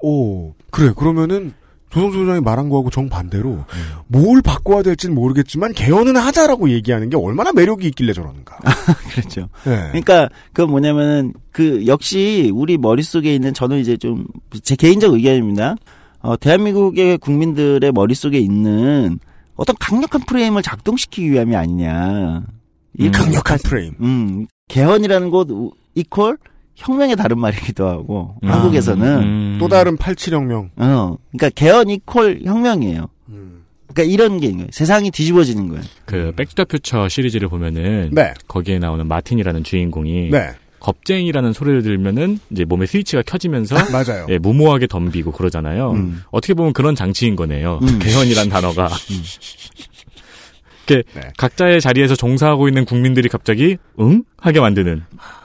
오, 그래, 그러면은 조성수 소장이 말한 거하고 정반대로 뭘 바꿔야 될지는 모르겠지만 개헌은 하자라고 얘기하는 게 얼마나 매력이 있길래 저러는가. 그렇죠. 네. 그러니까 그 뭐냐면은 그 역시 우리 머릿속에 있는 저는 이제 좀 제 개인적 의견입니다. 어 대한민국의 국민들의 머릿속에 있는 어떤 강력한 프레임을 작동시키기 위함이 아니냐. 이 음. 강력한 프레임. 음, 개헌이라는 것 equal 혁명의 다른 말이기도 하고 음. 한국에서는 음. 또 다른 87혁명. 어 그러니까 개헌 equal 혁명이에요. 그러니까 이런 게 있는 거예요. 세상이 뒤집어지는 거예요. 그 Back to the Future 시리즈를 보면은 네. 거기에 나오는 마틴이라는 주인공이 네. 겁쟁이라는 소리를 들으면은 이제 몸에 스위치가 켜지면서 맞아요. 예, 무모하게 덤비고 그러잖아요. 음. 어떻게 보면 그런 장치인 거네요. 음. 개헌이란 단어가. 이렇게 네. 각자의 자리에서 종사하고 있는 국민들이 갑자기 응 하게 만드는.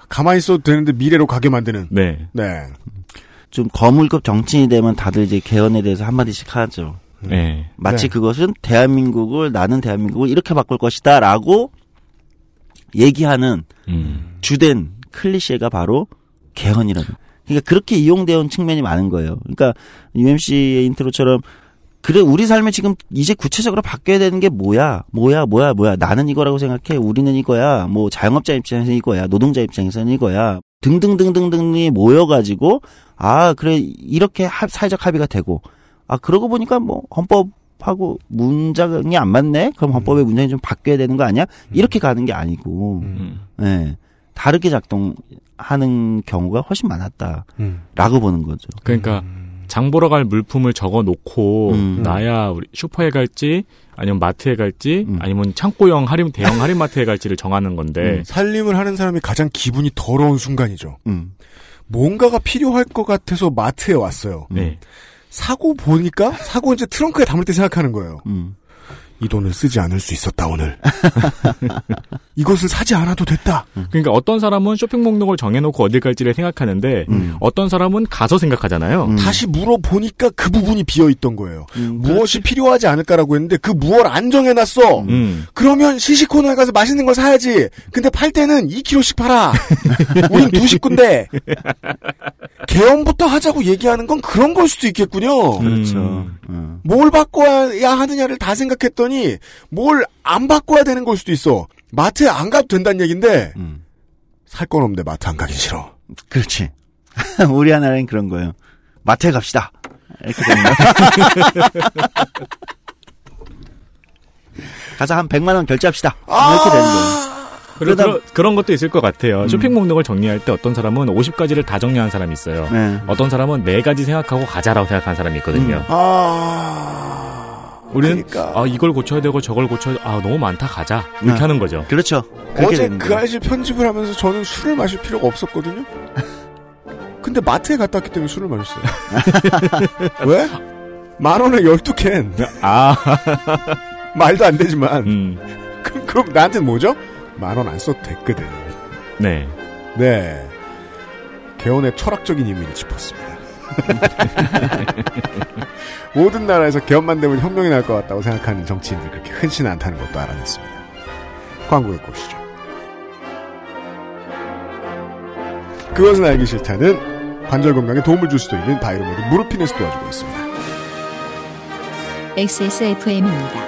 가만히 있어도 되는데 미래로 가게 만드는. 네. 네. 좀 거물급 정치인이 되면 다들 이제 개헌에 대해서 한마디씩 하죠. 네. 마치 네. 그것은 대한민국을 나는 대한민국을 이렇게 바꿀 것이다라고 얘기하는 음. 주된 클리셰가 바로 개헌이라는. 그러니까 그렇게 이용되어 온 측면이 많은 거예요. 그러니까 UMC의 intro처럼 그래 우리 삶에 지금 이제 구체적으로 바뀌어야 되는 게 뭐야? 뭐야 뭐야 뭐야? 나는 이거라고 생각해. 우리는 이거야. 뭐 자영업자 입장에서는 이거야. 노동자 입장에서는 이거야. 등등등등등이 모여가지고 아 그래 이렇게 합- 사회적 합의가 되고. 아 그러고 보니까 뭐 헌법 하고 문장이 안 맞네? 그럼 헌법의 문장이 좀 바뀌어야 되는 거 아니야? 이렇게 가는 게 아니고. 음. 예. 다르게 작동하는 경우가 훨씬 많았다라고 음. 보는 거죠. 그러니까 장 보러 갈 물품을 적어 놓고 음. 나야 우리 슈퍼에 갈지 아니면 마트에 갈지 음. 아니면 창고형 할인 대형 할인마트에 갈지를 정하는 건데 살림을 하는 사람이 가장 기분이 더러운 순간이죠. 음. 뭔가가 필요할 것 같아서 마트에 왔어요. 네. 사고 보니까 사고 이제 트렁크에 담을 때 생각하는 거예요. 음. 이 돈을 쓰지 않을 수 있었다 오늘. 이것을 사지 않아도 됐다. 그러니까 어떤 사람은 쇼핑 목록을 정해놓고 어딜 갈지를 생각하는데 음. 어떤 사람은 가서 생각하잖아요. 음. 다시 물어보니까 그 부분이 비어 있던 거예요. 음, 무엇이 필요하지 않을까라고 했는데 그 무엇 안 정해놨어. 음. 그러면 시식코너에 가서 맛있는 걸 사야지. 근데 팔 때는 2kg씩 팔아. 우린 두 식구인데. 개헌부터 하자고 얘기하는 건 그런 걸 수도 있겠군요. 그렇죠. 음. 음. 뭘 바꿔야 하느냐를 다 생각했 더니 뭘 안 바꿔야 되는 걸 수도 있어. 마트에 안 가도 된다는 얘기인데 음. 살건 없는데 마트 안 가긴 싫어. 그렇지. 우리 하나는 그런 거예요. 마트에 갑시다. 이렇게 되는 거. 가서 한 100만 원 결제합시다. 이렇게 되는 거예요. 그리고 그러다- 그런, 그런 것도 있을 것 같아요. 음. 쇼핑 목록을 정리할 때 어떤 사람은 50가지를 다 정리한 사람이 있어요. 네. 어떤 사람은 4가지 생각하고 가자라고 생각하는 사람이 있거든요. 음. 아. 우리는 그러니까 아 이걸 고쳐야 되고 저걸 고쳐야 돼. 아 너무 많다 가자 이렇게 네. 하는 거죠. 그렇죠. 어제 그. 아저씨 편집을 하면서 저는 술을 마실 필요가 없었거든요. 근데 마트에 갔다 왔기 때문에 술을 마셨어요. 왜? 만 원에 12캔. 아, 말도 안 되지만. 음, 그럼, 그럼 나한테는 뭐죠? 만 원 안 써도 됐거든. 네. 네. 개헌의 철학적인 의미를 짚었습니다. 모든 나라에서 개헌만 되면 혁명이 날 것 같다고 생각하는 정치인들 그렇게 흔치는 않다는 것도 알아냈습니다. 광고 듣고 오시죠. 그것은 알기 싫다는 관절 건강에 도움을 줄 수도 있는 바이로메드 무르피네스 도와주고 있습니다. XSFM입니다.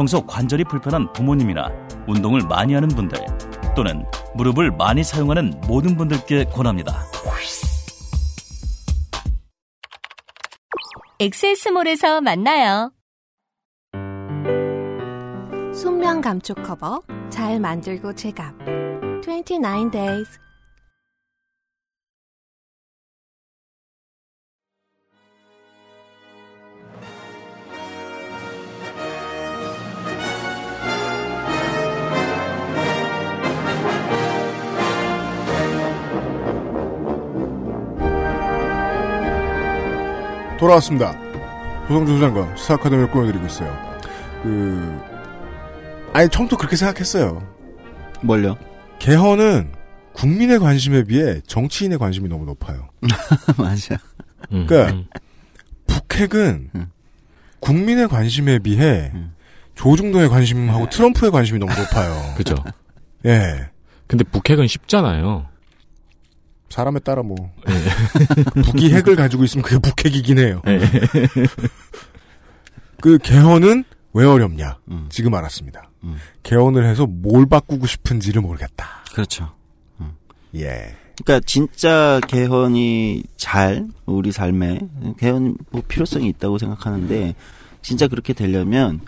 평소 관절이 불편한 부모님이나 운동을 많이 하는 분들 또는 무릎을 많이 사용하는 모든 분들께 권합니다. 엑세스몰에서 만나요. 순면 감촉 커버 잘 만들고 제갑 29 days 돌아왔습니다. 조성주 소장과 시사 아카데미를 꾸며드리고 있어요. 그, 아니, 처음부터 그렇게 생각했어요. 뭘요? 개헌은 국민의 관심에 비해 정치인의 관심이 너무 높아요. 맞아. 음, 그러니까 음. 북핵은 음. 국민의 관심에 비해 음. 조중동의 관심하고 트럼프의 관심이 너무 높아요. 그죠. 예. 근데 북핵은 쉽잖아요. 사람에 따라 뭐 북이 핵을 가지고 있으면 그게 북핵이긴 해요. 네. 그 개헌은 왜 어렵냐? 음. 지금 알았습니다. 음. 개헌을 해서 뭘 바꾸고 싶은지를 모르겠다. 그렇죠. 예. 그러니까 진짜 개헌이 잘 우리 삶에 개헌 뭐 필요성이 있다고 생각하는데 진짜 그렇게 되려면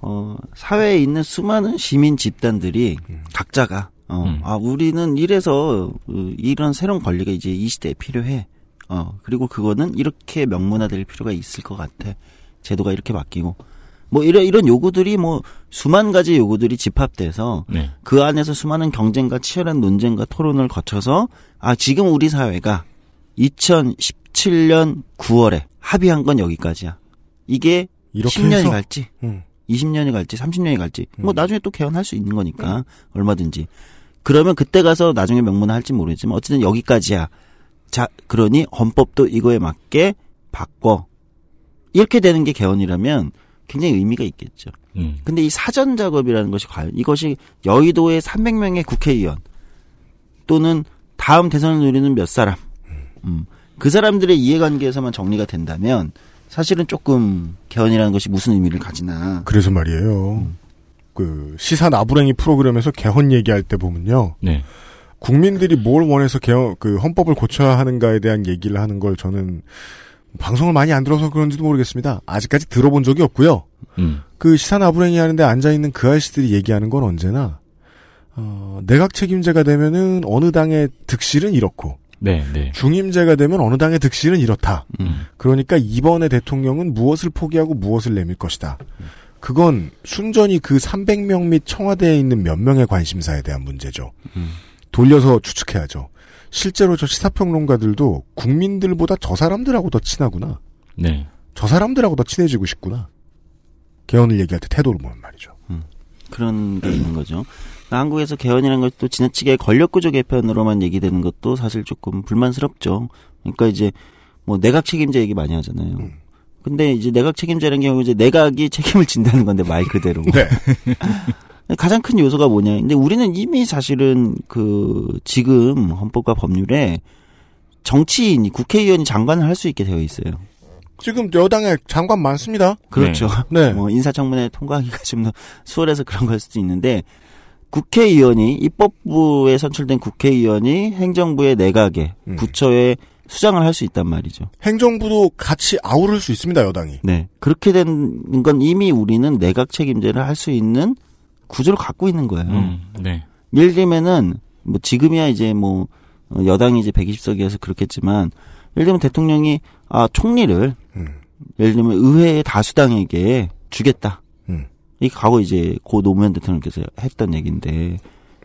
어 사회에 있는 수많은 시민 집단들이 각자가 어 음. 아 우리는 이래서 어, 이런 새로운 권리가 이제 이 시대에 필요해. 어 그리고 그거는 이렇게 명문화될 필요가 있을 것 같아. 제도가 이렇게 바뀌고 뭐 이런 이런 요구들이 뭐 수만 가지 요구들이 집합돼서 네. 그 안에서 수많은 경쟁과 치열한 논쟁과 토론을 거쳐서 아 지금 우리 사회가 2017년 9월에 합의한 건 여기까지야. 이게 이렇게 10년이 해서 갈지 음. 20년이 갈지 30년이 갈지 뭐 음. 나중에 또 개헌할 수 있는 거니까 얼마든지 그러면 그때 가서 나중에 명문화 할지 모르지만 어쨌든 여기까지야. 자 그러니 헌법도 이거에 맞게 바꿔 이렇게 되는 게 개헌이라면 굉장히 의미가 있겠죠. 음. 근데 이 사전 작업이라는 것이 과연 이것이 여의도의 300명의 국회의원 또는 다음 대선을 노리는 몇 사람, 음, 그 사람들의 이해관계에서만 정리가 된다면 사실은 조금 개헌이라는 것이 무슨 의미를 가지나. 그래서 말이에요. 그 시사 나부랭이 프로그램에서 개헌 얘기할 때 보면요. 네. 국민들이 뭘 원해서 개헌, 그 헌법을 고쳐야 하는가에 대한 얘기를 하는 걸 저는 방송을 많이 안 들어서 그런지도 모르겠습니다. 아직까지 들어본 적이 없고요. 음. 그 시사 나부랭이 하는데 앉아 있는 그 아저씨들이 얘기하는 건 언제나, 어, 내각 책임제가 되면은 어느 당의 득실은 이렇고, 네, 네. 중임제가 되면 어느 당의 득실은 이렇다. 음. 그러니까 이번에 대통령은 무엇을 포기하고 무엇을 내밀 것이다. 그건 순전히 그 300명 및 청와대에 있는 몇 명의 관심사에 대한 문제죠. 음. 돌려서 추측해야죠. 실제로 저 시사평론가들도 국민들보다 저 사람들하고 더 친하구나. 네. 저 사람들하고 더 친해지고 싶구나. 개헌을 얘기할 때 태도를 보면 말이죠. 그런 게 있는 거죠. 한국에서 개헌이라는 것도 지나치게 권력구조 개편으로만 얘기되는 것도 사실 조금 불만스럽죠. 그러니까 이제 뭐 내각 책임제 얘기 많이 하잖아요. 음. 근데 이제 내각 책임제라는 경우 이제 내각이 책임을 진다는 건데 말 그대로. 네. 가장 큰 요소가 뭐냐. 근데 우리는 이미 사실은 그 지금 헌법과 법률에 정치인이 국회의원이 장관을 할 수 있게 되어 있어요. 지금 여당에 장관 많습니다. 그렇죠. 네. 뭐 인사청문회 통과하기가 좀더 수월해서 그런 걸 수도 있는데 국회의원이 입법부에 선출된 국회의원이 행정부의 내각에 음. 부처에 수장을 할 수 있단 말이죠. 행정부도 같이 아우를 수 있습니다, 여당이. 네. 그렇게 된 건 이미 우리는 내각 책임제를 할 수 있는 구조를 갖고 있는 거예요. 음, 네. 예를 들면은 뭐 지금이야 이제 뭐 어, 여당이 이제 120석이어서 그렇겠지만 예를 들면 대통령이 아 총리를 음. 예를 들면 의회의 다수당에게 주겠다. 음. 이 과거 이제 고 노무현 대통령께서 했던 얘기인데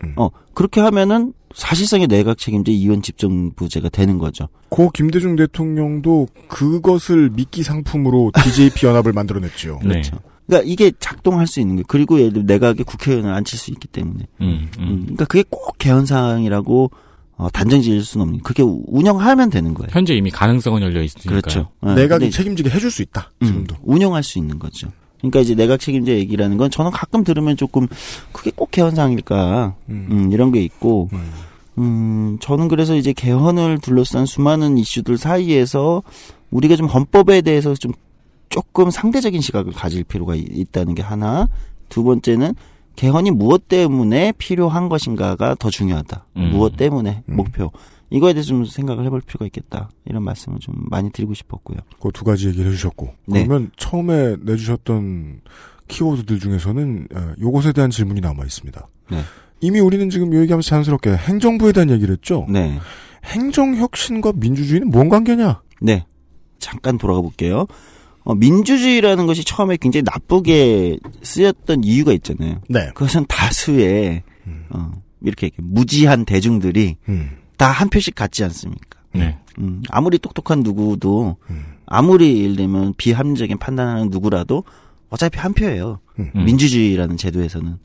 음. 어 그렇게 하면은 사실상의 내각 책임제 이원 집정부제가 되는 거죠. 고 김대중 대통령도 그것을 미끼 상품으로 DJP 연합을 만들어냈죠. 네. 그렇죠. 그러니까 이게 작동할 수 있는 거예요. 그리고 예를 들면 내각에 국회의원을 앉힐 수 있기 때문에. 음, 음, 음. 그러니까 그게 꼭 개헌 사항이라고 어, 단정 지을 수는 없는. 그렇게 우- 운영하면 되는 거예요. 현재 이미 가능성은 열려 있으니까요. 그렇죠. 어, 내각이 근데 책임지게 해줄 수 있다. 음, 지금도. 운영할 수 있는 거죠. 그러니까 이제 내각 책임제 얘기라는 건 저는 가끔 들으면 조금 그게 꼭 개헌상일까 음. 음, 이런 게 있고 음. 음 저는 그래서 이제 개헌을 둘러싼 수많은 이슈들 사이에서 우리가 좀 헌법에 대해서 좀 조금 상대적인 시각을 가질 필요가 이- 있다는 게 하나 두 번째는 개헌이 무엇 때문에 필요한 것인가가 더 중요하다. 음. 무엇 때문에 음. 목표 이거에 대해서 좀 생각을 해볼 필요가 있겠다 이런 말씀을 좀 많이 드리고 싶었고요. 그 두 가지 얘기를 해주셨고. 네. 그러면 처음에 내주셨던 키워드들 중에서는 어, 요것에 대한 질문이 남아 있습니다. 네. 이미 우리는 지금 요 얘기하면서 자연스럽게 행정부에 대한 얘기를 했죠. 네. 행정혁신과 민주주의는 뭔 관계냐? 네. 잠깐 돌아가 볼게요. 어, 민주주의라는 것이 처음에 굉장히 나쁘게 쓰였던 이유가 있잖아요. 네. 그것은 다수의 음. 어, 이렇게 무지한 대중들이 음. 다 한 표씩 갖지 않습니까? 네. 음, 아무리 똑똑한 누구도 음. 아무리 예를 들면 비합리적인 판단하는 누구라도 어차피 한 표예요. 음. 음. 민주주의라는 제도에서는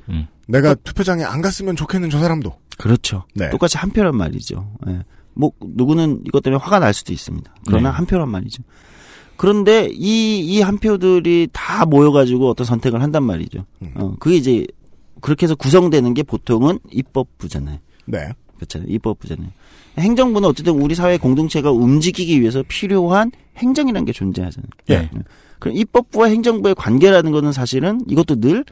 내가 투표장에 안 갔으면 좋겠는 저 사람도. 그렇죠. 네. 똑같이 한 표란 말이죠. 예. 뭐 누구는 이것 때문에 화가 날 수도 있습니다. 그러나 네. 한 표란 말이죠. 그런데 이 이 한 표들이 다 모여가지고 어떤 선택을 한단 말이죠. 음. 어, 그게 이제 그렇게 해서 구성되는 게 보통은 입법부잖아요. 네. 그렇잖아요. 입법부잖아요. 행정부는 어쨌든 우리 사회 공동체가 움직이기 위해서 필요한 행정이라는 게 존재하잖아요. 예. 그럼 입법부와 행정부의 관계라는 거는 사실은 이것도 늘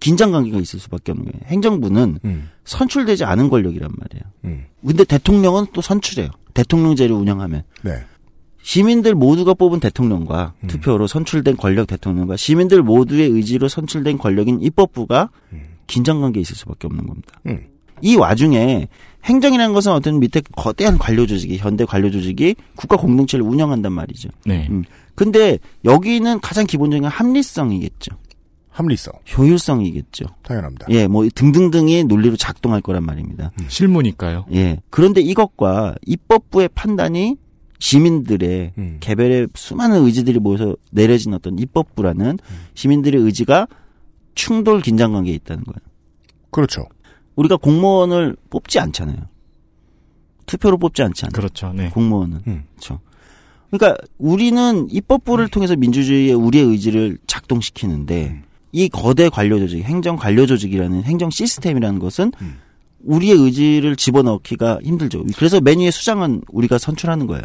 긴장 관계가 있을 수밖에 없는 거예요. 행정부는 음. 선출되지 않은 권력이란 말이에요. 음. 근데 대통령은 또 선출해요. 대통령제를 운영하면. 네. 시민들 모두가 뽑은 대통령과 음. 투표로 선출된 권력 대통령과 시민들 모두의 의지로 선출된 권력인 입법부가 음. 긴장 관계에 있을 수밖에 없는 겁니다. 음. 이 와중에 행정이라는 것은 어떤 밑에 거대한 관료 조직이 현대 관료 조직이 국가 공동체를 운영한단 말이죠. 네. 음. 근데 여기는 가장 기본적인 합리성이겠죠. 합리성. 효율성이겠죠. 당연합니다. 예, 뭐 등등등의 논리로 작동할 거란 말입니다. 실무니까요. 예. 그런데 이것과 입법부의 판단이 시민들의 음. 개별의 수많은 의지들이 모여서 내려진 어떤 입법부라는 시민들의 의지가 충돌 긴장 관계에 있다는 거예요. 그렇죠. 우리가 공무원을 뽑지 않잖아요. 투표로 뽑지 않잖아요. 그렇죠. 네. 공무원은. 음. 그렇죠. 그러니까 우리는 입법부를 통해서 민주주의의 우리의 의지를 작동시키는데 이 거대 관료 조직, 행정 관료 조직이라는 행정 시스템이라는 것은 음. 우리의 의지를 집어넣기가 힘들죠. 그래서 메뉴의 수장은 우리가 선출하는 거예요.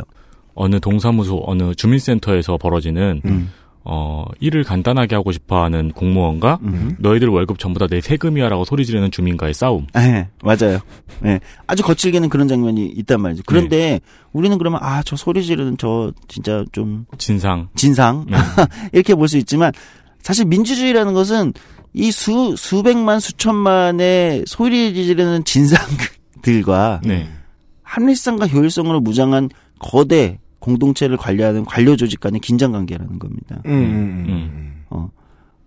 어느 동사무소, 어느 주민센터에서 벌어지는 음. 어, 일을 간단하게 하고 싶어 하는 공무원과 음. 너희들 월급 전부 다 내 세금이야라고 소리 지르는 주민과의 싸움. 네, 맞아요. 네, 아주 거칠게는 그런 장면이 있단 말이죠. 그런데 네. 우리는 그러면 아 저 소리 지르는 저 진짜 좀 진상. 진상 네. 이렇게 볼 수 있지만 사실 민주주의라는 것은 이 수 수백만 수천만의 소리 지르는 진상들과 네. 합리성과 효율성으로 무장한 거대 공동체를 관리하는 관료 조직 간의 긴장 관계라는 겁니다. 음, 음, 음. 어.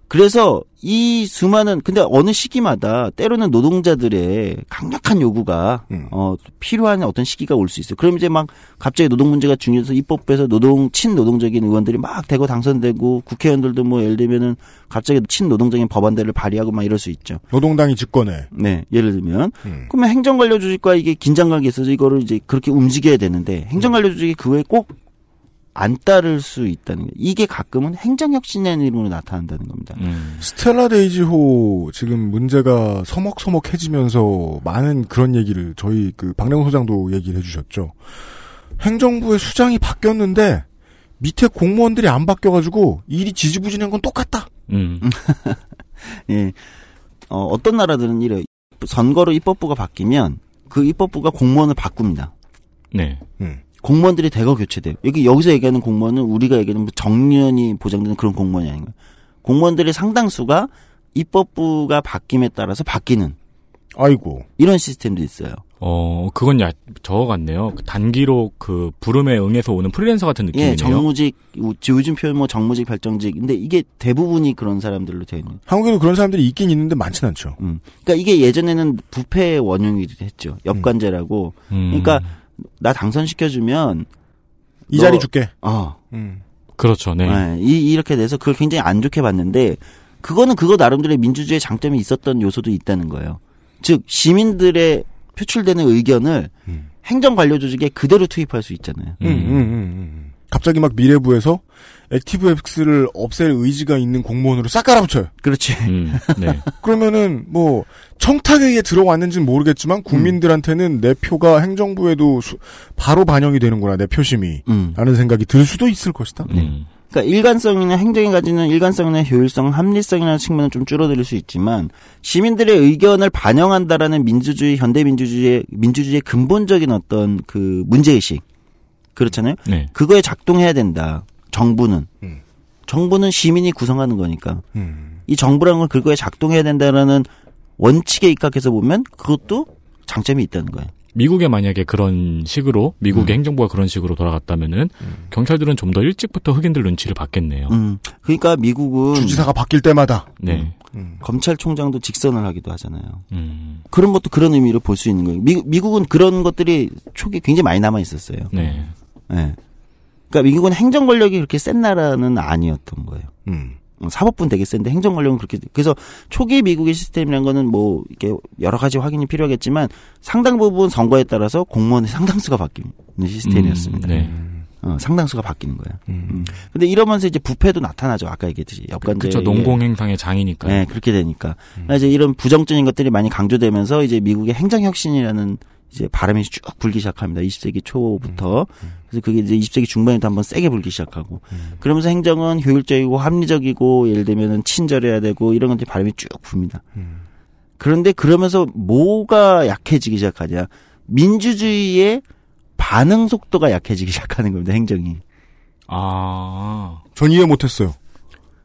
그래서 이 수많은 근데 어느 시기마다 때로는 노동자들의 강력한 요구가 음. 어 필요한 어떤 시기가 올 수 있어요. 그럼 이제 막 갑자기 노동 문제가 중요해서 입법부에서 노동 친노동적인 의원들이 막 되고 당선되고 국회의원들도 뭐 예를 들면은 갑자기 친노동적인 법안들을 발의하고 막 이럴 수 있죠. 노동당이 집권해. 네, 예를 들면 음. 그러면 행정관료 조직과 이게 긴장관계 있어서 이거를 이제 그렇게 움직여야 되는데 행정관료 조직이 그 외에 꼭 안 따를 수 있다는 게 이게 가끔은 행정혁신이라는 이름으로 나타난다는 겁니다. 음. 스텔라 데이지호 지금 문제가 서먹서먹해지면서 많은 그런 얘기를 저희 그 박래훈 소장도 얘기를 해주셨죠. 행정부의 수장이 바뀌었는데 밑에 공무원들이 안 바뀌어가지고 일이 지지부진한 건 똑같다. 음. 예. 어, 어떤 나라들은 이래 선거로 입법부가 바뀌면 그 입법부가 공무원을 바꿉니다. 네. 공무원들이 대거 교체돼요. 여기 여기서 얘기하는 공무원은 우리가 얘기하는 뭐 정년이 보장되는 그런 공무원이 아닌가요? 공무원들의 상당수가 입법부가 바뀜에 따라서 바뀌는 아이고. 이런 시스템도 있어요. 어, 그건 야, 저거 같네요. 그 단기로 그 부름에 응해서 오는 프리랜서 같은 느낌이네요. 예, 정무직 우- 요즘 표현 뭐 정무직 별정직 근데 이게 대부분이 그런 사람들로 되어 있는. 한국에도 그런 사람들이 있긴 있는데 많지는 않죠. 음. 그러니까 이게 예전에는 부패 원흉이기도 했죠. 엽관제라고. 음. 그러니까 나 당선시켜주면 이 너- 자리 줄게. 어, 음. 그렇죠. 네. 네, 이, 이렇게 돼서 그걸 굉장히 안 좋게 봤는데 그거는 그거 나름대로의 민주주의의 장점이 있었던 요소도 있다는 거예요. 즉 시민들의 표출되는 의견을 음. 행정 관료 조직에 그대로 투입할 수 있잖아요. 음, 음, 음, 음. 갑자기 막 미래부에서 Active X를 없앨 의지가 있는 공무원으로 싹 깔아붙여요. 그렇지. 음, 네. 그러면은 뭐 청탁회의에 들어왔는지는 모르겠지만 국민들한테는 내 표가 행정부에도 수- 바로 반영이 되는구나 내 표심이 음. 라는 생각이 들 수도 있을 것이다. 음. 그러니까 일관성이나 행정이 가지는 일관성이나 효율성, 합리성이라는 측면은 좀 줄어들 수 있지만 시민들의 의견을 반영한다라는 민주주의 현대 민주주의의 민주주의의 근본적인 어떤 그 문제 의식 그렇잖아요. 네. 그거에 작동해야 된다. 정부는 음. 정부는 시민이 구성하는 거니까 음. 이 정부라는 건 그거에 작동해야 된다라는 원칙에 입각해서 보면 그것도 장점이 있다는 거예요. 미국에 만약에 그런 식으로 미국의 음. 행정부가 그런 식으로 돌아갔다면은 경찰들은 좀 더 일찍부터 흑인들 눈치를 봤겠네요. 음. 그러니까 미국은 주지사가 바뀔 때마다 네. 검찰총장도 직선을 하기도 하잖아요. 음. 그런 것도 그런 의미로 볼 수 있는 거예요. 미, 미국은 그런 것들이 초기 굉장히 많이 남아 있었어요. 네. 예. 그러니까 미국은 행정 권력이 그렇게 센 나라는 아니었던 거예요. 음. 어, 사법부는 되게 센데 행정 권력은 그렇게 그래서 초기 미국의 시스템이라는 거는 뭐 이렇게 여러 가지 확인이 필요하겠지만 상당 부분 선거에 따라서 공무원의 상당수가 바뀌는 시스템이었습니다. 음, 네. 어, 상당수가 바뀌는 거예요. 음. 음. 근데 이러면서 이제 부패도 나타나죠. 아까 얘기했듯이 엽관제. 그렇죠. 농공행상의 장이니까요. 네, 그렇게 되니까. 그러니까 이제 이런 부정적인 것들이 많이 강조되면서 이제 미국의 행정혁신이라는 이제 바람이 쭉 불기 시작합니다. 20세기 초부터. 그래서 그게 이제 20세기 중반에도 한번 세게 불기 시작하고. 그러면서 행정은 효율적이고 합리적이고 예를 들면은 친절해야 되고 이런 것들이 바람이 쭉 붑니다. 그런데 그러면서 뭐가 약해지기 시작하냐. 민주주의의 반응 속도가 약해지기 시작하는 겁니다. 행정이. 아. 전 이해 못했어요.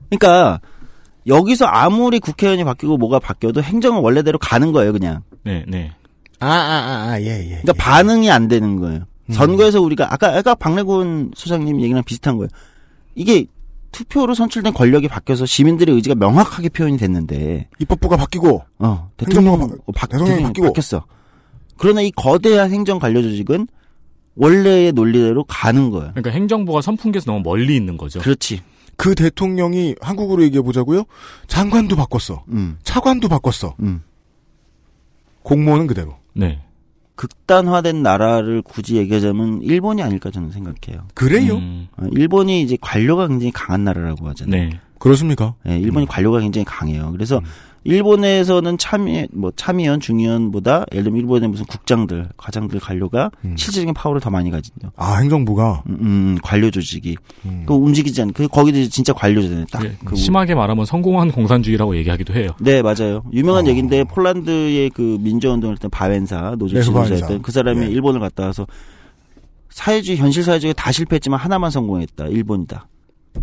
그러니까 여기서 아무리 국회의원이 바뀌고 뭐가 바뀌어도 행정은 원래대로 가는 거예요, 그냥. 네, 네. 아, 아, 아, 예, 예. 그러니까 반응이 안 되는 거예요. 선거에서 우리가 아까 아까 박래군 소장님 얘기랑 비슷한 거예요. 이게 투표로 선출된 권력이 바뀌어서 시민들의 의지가 명확하게 표현이 됐는데, 입법부가 바뀌고 어 대통령 어, 바, 대통령이 대통령이 바뀌고. 바뀌었어. 그러나 이 거대한 행정 관료 조직은 원래의 논리대로 가는 거예요. 그러니까 행정부가 선풍기에서 너무 멀리 있는 거죠. 그렇지. 그 대통령이 한국으로 얘기해 보자고요. 장관도 바꿨어. 음, 차관도 바꿨어. 음. 공무원은 그대로. 네. 극단화된 나라를 굳이 얘기하자면 일본이 아닐까 저는 생각해요. 그래요? 음, 어, 일본이 이제 관료가 굉장히 강한 나라라고 하잖아요. 네. 그렇습니까? 예, 일본이 관료가 굉장히 강해요. 그래서 일본에서는 참의 뭐 참의원, 중의원보다 예를 들면 일본의 무슨 국장들, 과장들 관료가 음. 실질적인 파워를 더 많이 가진요. 아, 행정부가 음, 음, 관료 조직이 음. 그 움직이지 않는 그 거기도 진짜 관료잖아요. 딱 예, 그 심하게 말하면 성공한 공산주의라고 얘기하기도 해요. 네, 맞아요. 유명한 어. 얘기인데 폴란드의 그 민주운동을 했던 바벤사 노조 네, 그 지도자였던. 그 사람이 네. 일본을 갔다 와서 사회주의 현실 사회주의가 다 실패했지만 하나만 성공했다. 일본이다.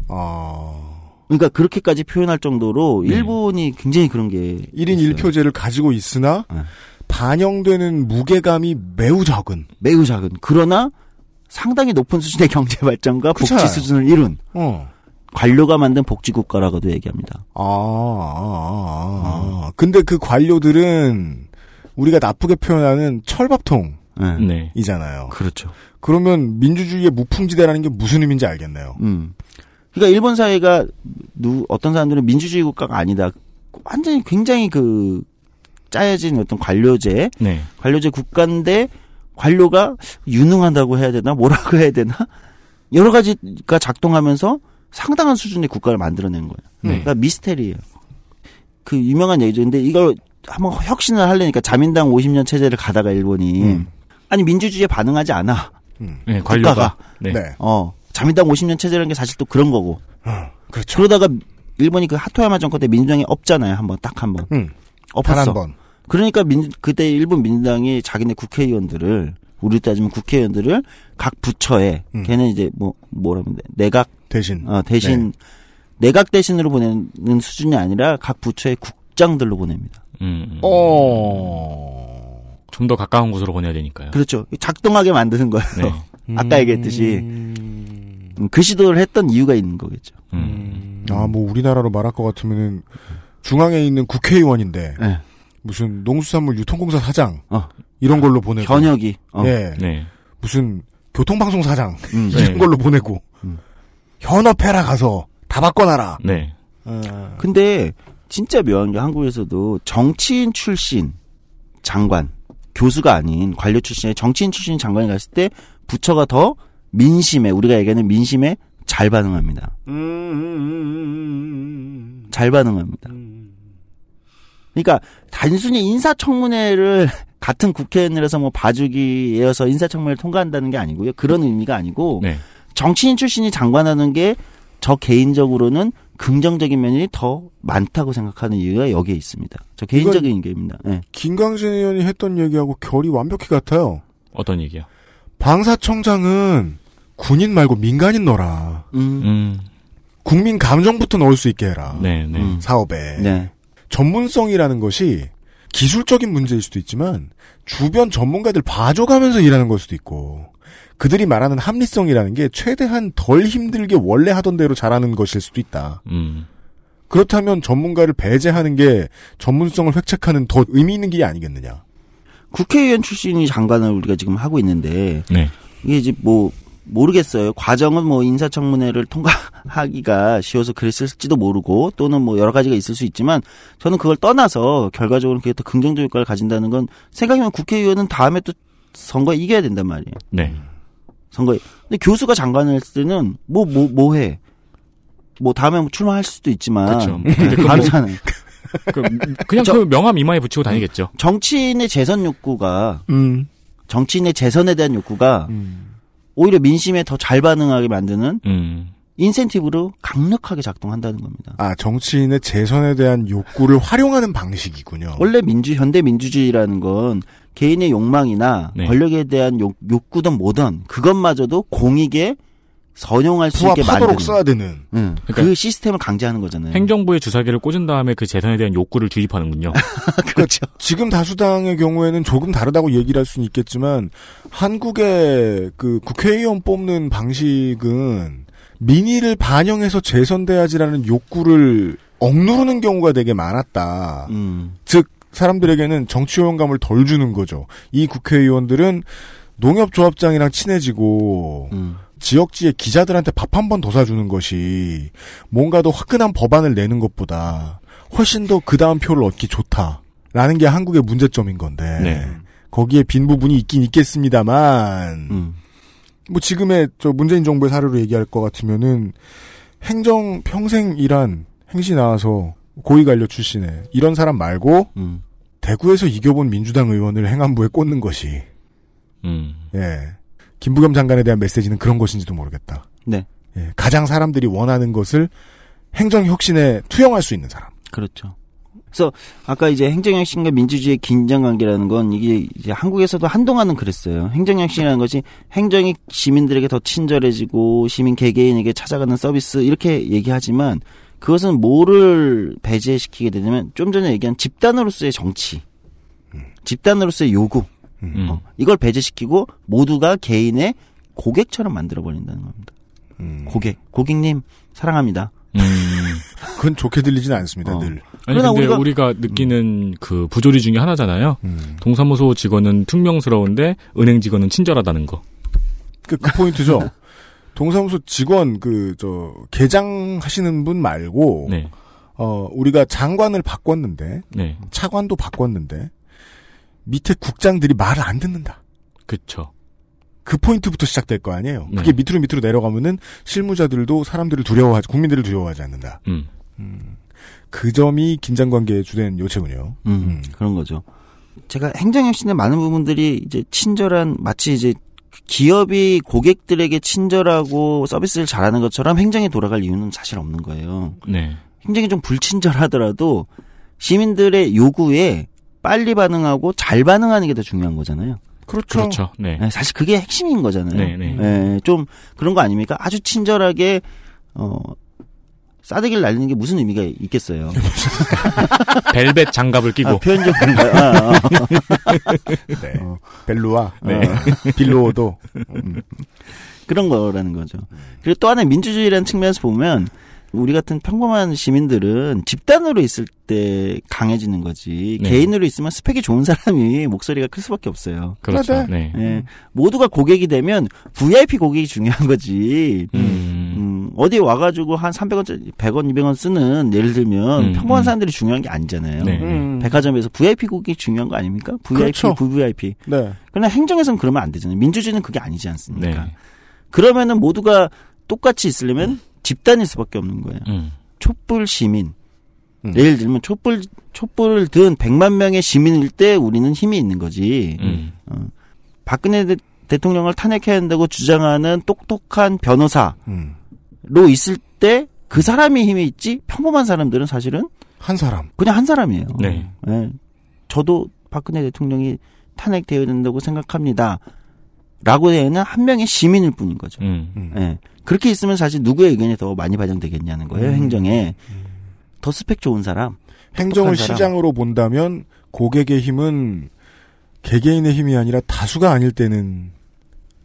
아. 그러니까 그렇게까지 표현할 정도로 네. 일본이 굉장히 그런 게 1인 있어요. 1표제를 가지고 있으나 네. 반영되는 무게감이 매우 적은. 매우 작은 그러나 상당히 높은 수준의 경제 발전과 복지 그렇잖아요. 수준을 이룬 어. 관료가 만든 복지 국가라고도 얘기합니다. 아, 아, 아, 아. 근데 그 관료들은 우리가 나쁘게 표현하는 철밥통이잖아요. 네. 네. 그렇죠. 그러면 민주주의의 무풍지대라는 게 무슨 의미인지 알겠네요. 음. 그러니까 일본 사회가 누 어떤 사람들은 민주주의 국가가 아니다. 완전히 굉장히 그 짜여진 어떤 관료제, 네. 관료제 국가인데 관료가 유능하다고 해야 되나 뭐라고 해야 되나 여러 가지가 작동하면서 상당한 수준의 국가를 만들어낸 거예요. 네. 그러니까 미스테리예요. 그 유명한 얘기죠. 근데 이걸 한번 혁신을 하려니까 자민당 50년 체제를 가다가 일본이 음. 아니 민주주의에 반응하지 않아. 네, 관료가. 국가가. 네. 네. 어 자민당 50년 체제라는 게 사실 또 그런 거고. 어, 그렇죠. 그러다가 일본이 그 하토야마 정권 때 민주당이 없잖아요. 한번 딱 한 번. 음. 한 번. 그러니까 민 그때 일본 민주당이 자기네 국회의원들을 우리 따지면 국회의원들을 각 부처에 음. 걔는 이제 뭐 뭐라면 돼 내각 대신. 어, 대신 내각 대신으로 보내는 수준이 아니라 각 부처의 국장들로 보냅니다. 음, 음. 어. 좀 더 가까운 곳으로 보내야 되니까요. 그렇죠. 작동하게 만드는 거예요. 네. 아까 얘기했듯이 음. 음, 그 시도를 했던 이유가 있는 거겠죠. 음. 아, 뭐 우리나라로 말할 것 같으면은 중앙에 있는 국회의원인데 네. 무슨 농수산물 유통공사 사장 어. 이런 걸로 보내고 현역이 어. 예. 네. 무슨 교통방송 사장 음. 네. 이런 걸로 보내고 음. 현업해라 가서 다 바꿔놔라. 네. 어. 근데 진짜 묘한 게 한국에서도 정치인 출신 장관, 교수가 아닌 관료 출신의 정치인 출신 장관이 갔을 때 부처가 더 민심에 우리가 얘기하는 민심에 잘 반응합니다. 잘 반응합니다. 그러니까 단순히 인사청문회를 같은 국회의원이라서 뭐 봐주기에서 인사청문회를 통과한다는 게 아니고요. 그런 의미가 아니고 네. 정치인 출신이 장관하는 게 저 개인적으로는 긍정적인 면이 더 많다고 생각하는 이유가 여기에 있습니다. 저 개인적인 의견입니다. 네. 김광진 의원이 했던 얘기하고 결이 완벽히 같아요. 어떤 얘기요? 방사청장은 군인 말고 민간인 넣어라. 음, 음. 국민 감정부터 넣을 수 있게 해라. 네, 네. 음. 사업에. 네. 전문성이라는 것이 기술적인 문제일 수도 있지만 주변 전문가들 봐줘가면서 일하는 걸 수도 있고 그들이 말하는 합리성이라는 게 최대한 덜 힘들게 원래 하던 대로 잘하는 것일 수도 있다. 음. 그렇다면 전문가를 배제하는 게 전문성을 획책하는 더 의미 있는 길이 아니겠느냐. 국회의원 출신이 장관을 우리가 지금 하고 있는데 네. 이게 이제 뭐 모르겠어요. 과정은 뭐 인사청문회를 통과하기가 쉬워서 그랬을지도 모르고 또는 뭐 여러 가지가 있을 수 있지만 저는 그걸 떠나서 결과적으로 그게 더 긍정적 효과를 가진다는 건 생각해보면 국회의원은 다음에 또 선거에 이겨야 된단 말이에요. 네. 선거에. 근데 교수가 장관을 했을 때는 뭐 뭐 뭐 해. 뭐 다음에 뭐 출마할 수도 있지만 그렇죠. 그 뭐- 다르잖아요. 그, 그냥 저- 그 명함 이마에 붙이고 다니겠죠. 정치인의 재선 욕구가 음. 정치인의 재선에 대한 욕구가 오히려 민심에 더 잘 반응하게 만드는 음. 인센티브로 강력하게 작동한다는 겁니다. 아, 정치인의 재선에 대한 욕구를 활용하는 방식이군요. 원래 민주 현대 민주주의라는 건 개인의 욕망이나 네. 권력에 대한 욕, 욕구든 뭐든 그것마저도 공익에 선용할 수 있게 만드는 써야 되는. 응. 그 그러니까 시스템을 강제하는 거잖아요. 행정부의 주사기를 꽂은 다음에 그 재산에 대한 욕구를 주입하는군요. 그렇죠. 지금 다수당의 경우에는 조금 다르다고 얘기를 할 수는 있겠지만 한국의 그 국회의원 뽑는 방식은 민의를 반영해서 재선돼야지라는 욕구를 억누르는 경우가 되게 많았다. 음. 즉 사람들에게는 정치 호용감을 덜 주는 거죠. 이 국회의원들은 농협조합장이랑 친해지고 음. 지역지의 기자들한테 밥 한 번 더 사주는 것이 뭔가 더 화끈한 법안을 내는 것보다 훨씬 더 그 다음 표를 얻기 좋다라는 게 한국의 문제점인 건데 네. 거기에 빈 부분이 있긴 있겠습니다만 음. 뭐 지금의 저 문재인 정부의 사례로 얘기할 것 같으면은 행정 평생 일한 행시 나와서 고위관료 출신의 이런 사람 말고 음. 대구에서 이겨본 민주당 의원을 행안부에 꽂는 것이 음. 예 김부겸 장관에 대한 메시지는 그런 것인지도 모르겠다. 네. 예, 가장 사람들이 원하는 것을 행정 혁신에 투영할 수 있는 사람. 그렇죠. 그래서 아까 이제 행정혁신과 민주주의의 긴장 관계라는 건 이게 이제 한국에서도 한동안은 그랬어요. 행정혁신이라는 것이 행정이 시민들에게 더 친절해지고 시민 개개인에게 찾아가는 서비스 이렇게 얘기하지만 그것은 뭐를 배제시키게 되냐면 좀 전에 얘기한 집단으로서의 정치, 집단으로서의 요구 음. 어, 이걸 배제시키고 모두가 개인의 고객처럼 만들어 버린다는 겁니다. 음, 고객, 고객님 사랑합니다. 음. 그건 좋게 들리지는 않습니다. 어. 늘. 아니 그러나 근데 우리가- 우리가, 느끼는 그 부조리 중에 하나잖아요. 음. 동사무소 직원은 퉁명스러운데 은행 직원은 친절하다는 거. 그, 그 포인트죠. 동사무소 직원 그 저 개장하시는 분 말고 네. 어 우리가 장관을 바꿨는데 네. 차관도 바꿨는데 밑에 국장들이 말을 안 듣는다. 그쵸. 그 포인트부터 시작될 거 아니에요. 네. 그게 밑으로 밑으로 내려가면은 실무자들도 사람들을 두려워하지 국민들을 두려워하지 않는다. 음. 그 점이 긴장 관계의 주된 요체군요. 음, 음. 그런 거죠. 제가 행정혁신의 많은 부분들이 이제 친절한 마치 이제 기업이 고객들에게 친절하고 서비스를 잘하는 것처럼 행정이 돌아갈 이유는 사실 없는 거예요. 네. 행정이 좀 불친절하더라도 시민들의 요구에 빨리 반응하고 잘 반응하는 게 더 중요한 거잖아요. 그렇죠. 그렇죠. 네. 네, 사실 그게 핵심인 거잖아요. 네, 네. 예, 좀 그런 거 아닙니까? 아주 친절하게 어 싸대기를 날리는 게 무슨 의미가 있겠어요. 벨벳 장갑을 끼고. 아, 표현적인가요? 아, 아. 네. 어. 벨루와 네. 빌로도 그런 거라는 거죠. 그리고 또 하나 민주주의라는 측면에서 보면 우리 같은 평범한 시민들은 집단으로 있을 때 강해지는 거지 네. 개인으로 있으면 스펙이 좋은 사람이 목소리가 클 수밖에 없어요. 그렇죠. 맞아요. 네. 예, 모두가 고객이 되면 VIP 고객이 중요한 거지. 음. 음, 어디 와가지고 한 300원짜리, 100원, 200원 쓰는 예를 들면 음, 평범한 음. 사람들이 중요한 게 아니잖아요. 네. 음. 백화점에서 VIP 고객이 중요한 거 아닙니까? VIP, 그렇죠. VVIP. 네. 그러나 행정에서는 그러면 안 되잖아요. 민주주의는 그게 아니지 않습니까? 네. 그러면은 모두가 똑같이 있으려면 집단일 수밖에 없는 거예요. 음. 촛불 시민. 음. 예를 들면 촛불 촛불을 든 100만 명의 시민일 때 우리는 힘이 있는 거지. 음. 박근혜 대, 대통령을 탄핵해야 한다고 주장하는 똑똑한 변호사로 음. 있을 때 그 사람이 힘이 있지 평범한 사람들은 사실은 한 사람. 그냥 한 사람이에요. 네. 예. 저도 박근혜 대통령이 탄핵되어야 된다고 생각합니다. 라고 해는 한 명의 시민일 뿐인 거죠. 음. 음. 예. 그렇게 있으면 사실 누구의 의견이 더 많이 반영되겠냐는 거예요, 음. 행정에. 더 스펙 좋은 사람. 행정을 사람. 시장으로 본다면 고객의 힘은 개개인의 힘이 아니라 다수가 아닐 때는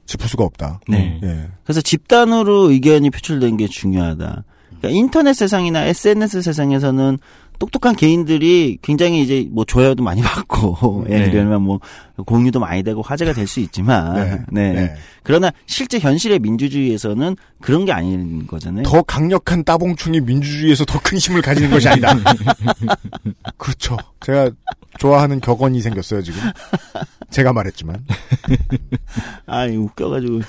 짚을 수가 없다. 네. 예. 그래서 집단으로 의견이 표출되는 게 중요하다. 그러니까 인터넷 세상이나 SNS 세상에서는 똑똑한 개인들이 굉장히 이제 뭐 좋아요도 많이 받고 예를 네. 들면 뭐 공유도 많이 되고 화제가 될 수 있지만 네. 네. 그러나 실제 현실의 민주주의에서는 그런 게 아닌 거잖아요. 더 강력한 따봉충이 민주주의에서 더 큰 힘을 가지는 것이 아니다. 그렇죠. 제가 좋아하는 격언이 생겼어요, 지금. 제가 말했지만. 아, 웃겨가지고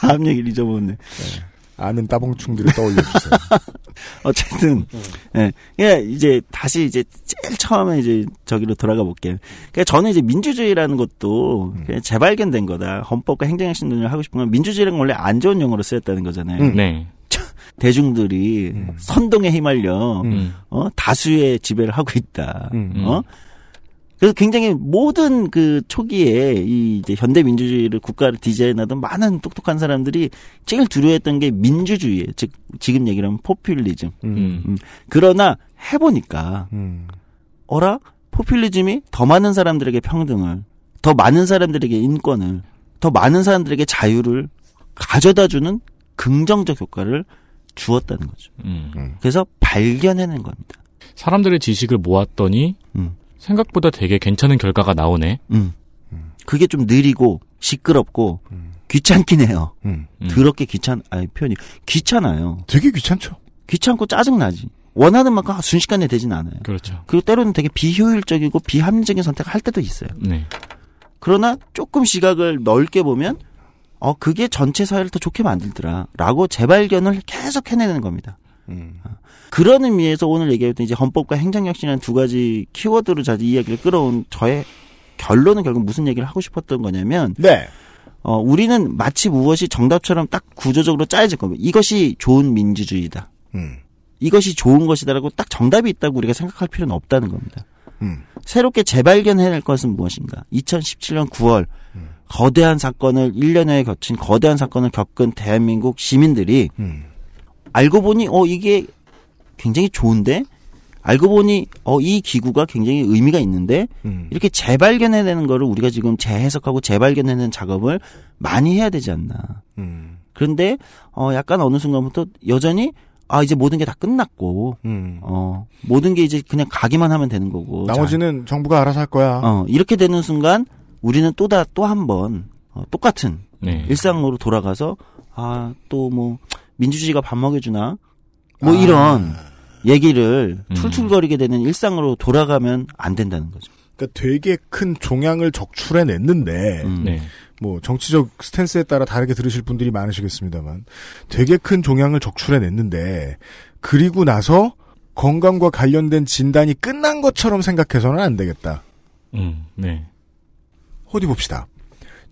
다음 얘기를 잊어먹었네. 아는 따봉충들을 떠올려주세요. 어쨌든, 예. 예, 이제 다시 이제 제일 처음에 이제 저기로 돌아가 볼게요. 그러니까 저는 이제 민주주의라는 것도 그냥 재발견된 거다. 헌법과 행정혁신 논의를 하고 싶은 건 민주주의는 원래 안 좋은 용어로 쓰였다는 거잖아요. 음. 네. 대중들이 선동에 휘말려 음. 어 다수의 지배를 하고 있다. 음. 음. 어 그래서 굉장히 모든 그 초기에 이 이제 현대 민주주의를 국가를 디자인하던 많은 똑똑한 사람들이 제일 두려워했던 게 민주주의예요. 즉 지금 얘기를 하면 포퓰리즘. 음. 음. 그러나 해보니까 음. 어라 포퓰리즘이 더 많은 사람들에게 평등을, 더 많은 사람들에게 인권을, 더 많은 사람들에게 자유를 가져다주는 긍정적 효과를 주었다는 거죠. 음. 그래서 발견해낸 겁니다. 사람들의 지식을 모았더니 음. 생각보다 되게 괜찮은 결과가 나오네. 음. 그게 좀 느리고 시끄럽고 귀찮긴 해요. 음. 음. 더럽게 귀찮, 아니 표현이 귀찮아요. 되게 귀찮죠. 귀찮고 짜증 나지. 원하는 만큼 순식간에 되진 않아요. 그렇죠. 그리고 때로는 되게 비효율적이고 비합리적인 선택을 할 때도 있어요. 네. 그러나 조금 시각을 넓게 보면 어 그게 전체 사회를 더 좋게 만들더라라고 재발견을 계속 해내는 겁니다. 음. 그런 의미에서 오늘 얘기했던 이제 헌법과 행정혁신이라는 두 가지 키워드로 자주 이야기를 끌어온 저의 결론은 결국 무슨 얘기를 하고 싶었던 거냐면 네. 어, 우리는 마치 무엇이 정답처럼 딱 구조적으로 짜여질 겁니다. 이것이 좋은 민주주의다. 음. 이것이 좋은 것이다라고 딱 정답이 있다고 우리가 생각할 필요는 없다는 겁니다. 음. 새롭게 재발견해낼 것은 무엇인가? 2017년 9월 거대한 사건을 1년여에 거친 거대한 사건을 겪은 대한민국 시민들이 음. 알고 보니 어 이게 굉장히 좋은데 알고 보니 어 이 기구가 굉장히 의미가 있는데 음. 이렇게 재발견해내는 거를 우리가 지금 재해석하고 재발견해내는 작업을 많이 해야 되지 않나. 음. 그런데 어 약간 어느 순간부터 여전히 아 이제 모든 게 다 끝났고 음. 어 모든 게 이제 그냥 가기만 하면 되는 거고 나머지는 정부가 알아서 할 거야. 자, 어 이렇게 되는 순간 우리는 또다 또 한번 어, 똑같은 네. 일상으로 돌아가서 아 또 뭐 민주주의가 밥 먹여주나 뭐 아. 이런 얘기를 음. 툴툴거리게 되는 일상으로 돌아가면 안 된다는 거죠. 그러니까 되게 큰 종양을 적출해 냈는데 음. 네. 뭐 정치적 스탠스에 따라 다르게 들으실 분들이 많으시겠습니다만 되게 큰 종양을 적출해 냈는데 그리고 나서 건강과 관련된 진단이 끝난 것처럼 생각해서는 안 되겠다. 음. 네. 어디 봅시다.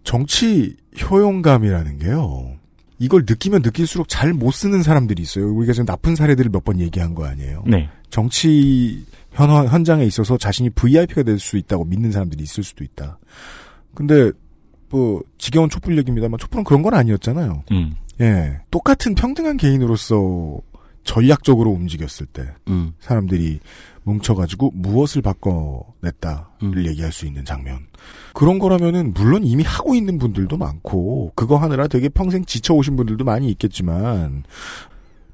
정치 효용감이라는 게요. 이걸 느끼면 느낄수록 잘 못 쓰는 사람들이 있어요. 우리가 지금 나쁜 사례들을 몇 번 얘기한 거 아니에요. 네. 정치 현, 현장에 있어서 자신이 VIP가 될 수 있다고 믿는 사람들이 있을 수도 있다. 근데 뭐 지겨운 촛불 얘기입니다만 촛불은 그런 건 아니었잖아요. 음. 예, 똑같은 평등한 개인으로서 전략적으로 움직였을 때 음. 사람들이 뭉쳐가지고 무엇을 바꿔냈다를 음. 얘기할 수 있는 장면. 그런 거라면은 물론 이미 하고 있는 분들도 많고 그거 하느라 되게 평생 지쳐 오신 분들도 많이 있겠지만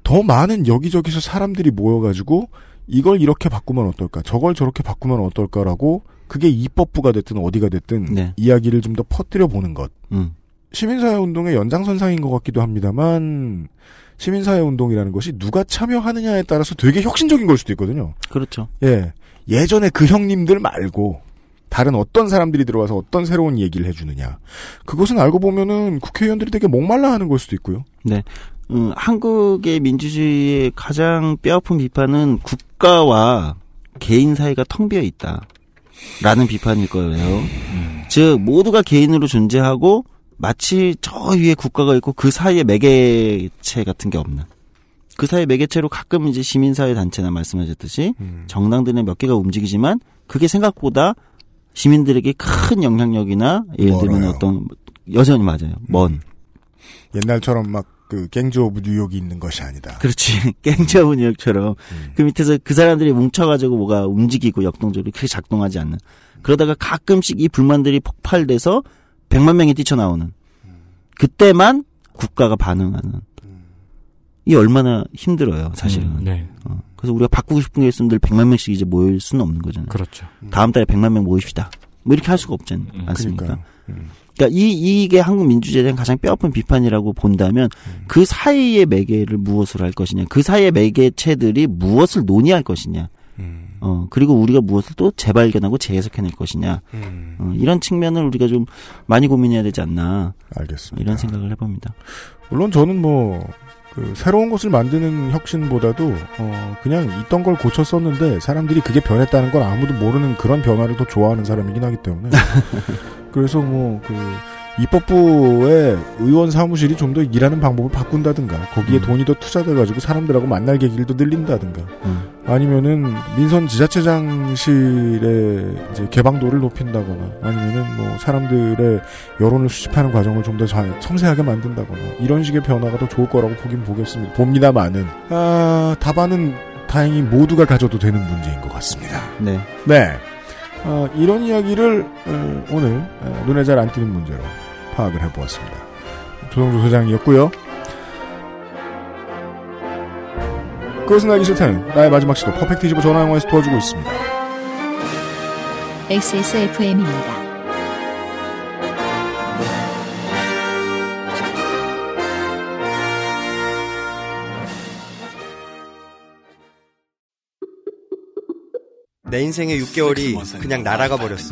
더 많은 여기저기서 사람들이 모여가지고 이걸 이렇게 바꾸면 어떨까 저걸 저렇게 바꾸면 어떨까라고 그게 입법부가 됐든 어디가 됐든 네. 이야기를 좀 더 퍼뜨려 보는 것. 음. 시민사회 운동의 연장선상인 것 같기도 합니다만 시민사회 운동이라는 것이 누가 참여하느냐에 따라서 되게 혁신적인 걸 수도 있거든요. 그렇죠. 예. 예전에 그 형님들 말고 다른 어떤 사람들이 들어와서 어떤 새로운 얘기를 해주느냐. 그것은 알고 보면은 국회의원들이 되게 목말라 하는 걸 수도 있고요. 음, 한국의 민주주의의 가장 뼈아픈 비판은 국가와 개인 사이가 텅 비어 있다. 라는 비판일 거예요. 즉, 모두가 개인으로 존재하고 마치 저 위에 국가가 있고 그 사이에 매개체 같은 게 없는. 그 사이 매개체로 가끔 이제 시민사회 단체나 말씀하셨듯이 정당들의 몇 개가 움직이지만 그게 생각보다 시민들에게 큰 영향력이나 예를 들면 멀어요. 어떤 여전히 맞아요. 먼. 옛날처럼 막 그 Gangs of New York이 있는 것이 아니다. 그렇지. Gangs of New York처럼 음. 그 밑에서 그 사람들이 뭉쳐가지고 뭐가 움직이고 역동적으로 크게 작동하지 않는. 그러다가 가끔씩 이 불만들이 폭발돼서 100만 명이 뛰쳐나오는. 그때만 국가가 반응하는. 이 얼마나 힘들어요, 사실은. 음, 네. 어. 그래서 우리가 바꾸고 싶은 게 있으면 늘 100만 명씩 이제 모일 수는 없는 거잖아요. 그렇죠. 다음 달에 100만 명 모입시다. 뭐 이렇게 할 수가 없지 않- 음, 않습니까? 음. 그러니까 이 이게 한국 민주주의에 대한 가장 뼈아픈 비판이라고 본다면 음. 그 사이의 매개를 무엇으로 할 것이냐, 그 사이의 매개체들이 무엇을 논의할 것이냐, 음. 어 그리고 우리가 무엇을 또 재발견하고 재해석해낼 것이냐, 음. 어, 이런 측면을 우리가 좀 많이 고민해야 되지 않나 알겠습니다. 이런 생각을 해봅니다. 물론 저는 뭐, 그 새로운 것을 만드는 혁신보다도, 어, 그냥 있던 걸 고쳤었는데, 사람들이 그게 변했다는 걸 아무도 모르는 그런 변화를 더 좋아하는 사람이긴 하기 때문에. 그래서 뭐, 그, 입법부의 의원 사무실이 좀 더 일하는 방법을 바꾼다든가, 거기에 음. 돈이 더 투자돼가지고 사람들하고 만날 계기를 더 늘린다든가, 음. 아니면은 민선 지자체장실의 이제 개방도를 높인다거나 아니면은 뭐 사람들의 여론을 수집하는 과정을 좀 더 섬세하게 만든다거나 이런 식의 변화가 더 좋을 거라고 보긴 보겠습니다. 봅니다만은 아, 답안은 다행히 모두가 가져도 되는 문제인 것 같습니다. 네, 네. 아, 이런 이야기를 어, 오늘 어, 눈에 잘 안 띄는 문제로 파악을 해보았습니다. 조성조 소장이었고요. 그것은 알기 싫다는 나의 마지막 시도 퍼펙트25 전화영화에서 도와주고 있습니다. XSFM입니다. 내 인생의 6개월이 그냥 날아가 버렸어.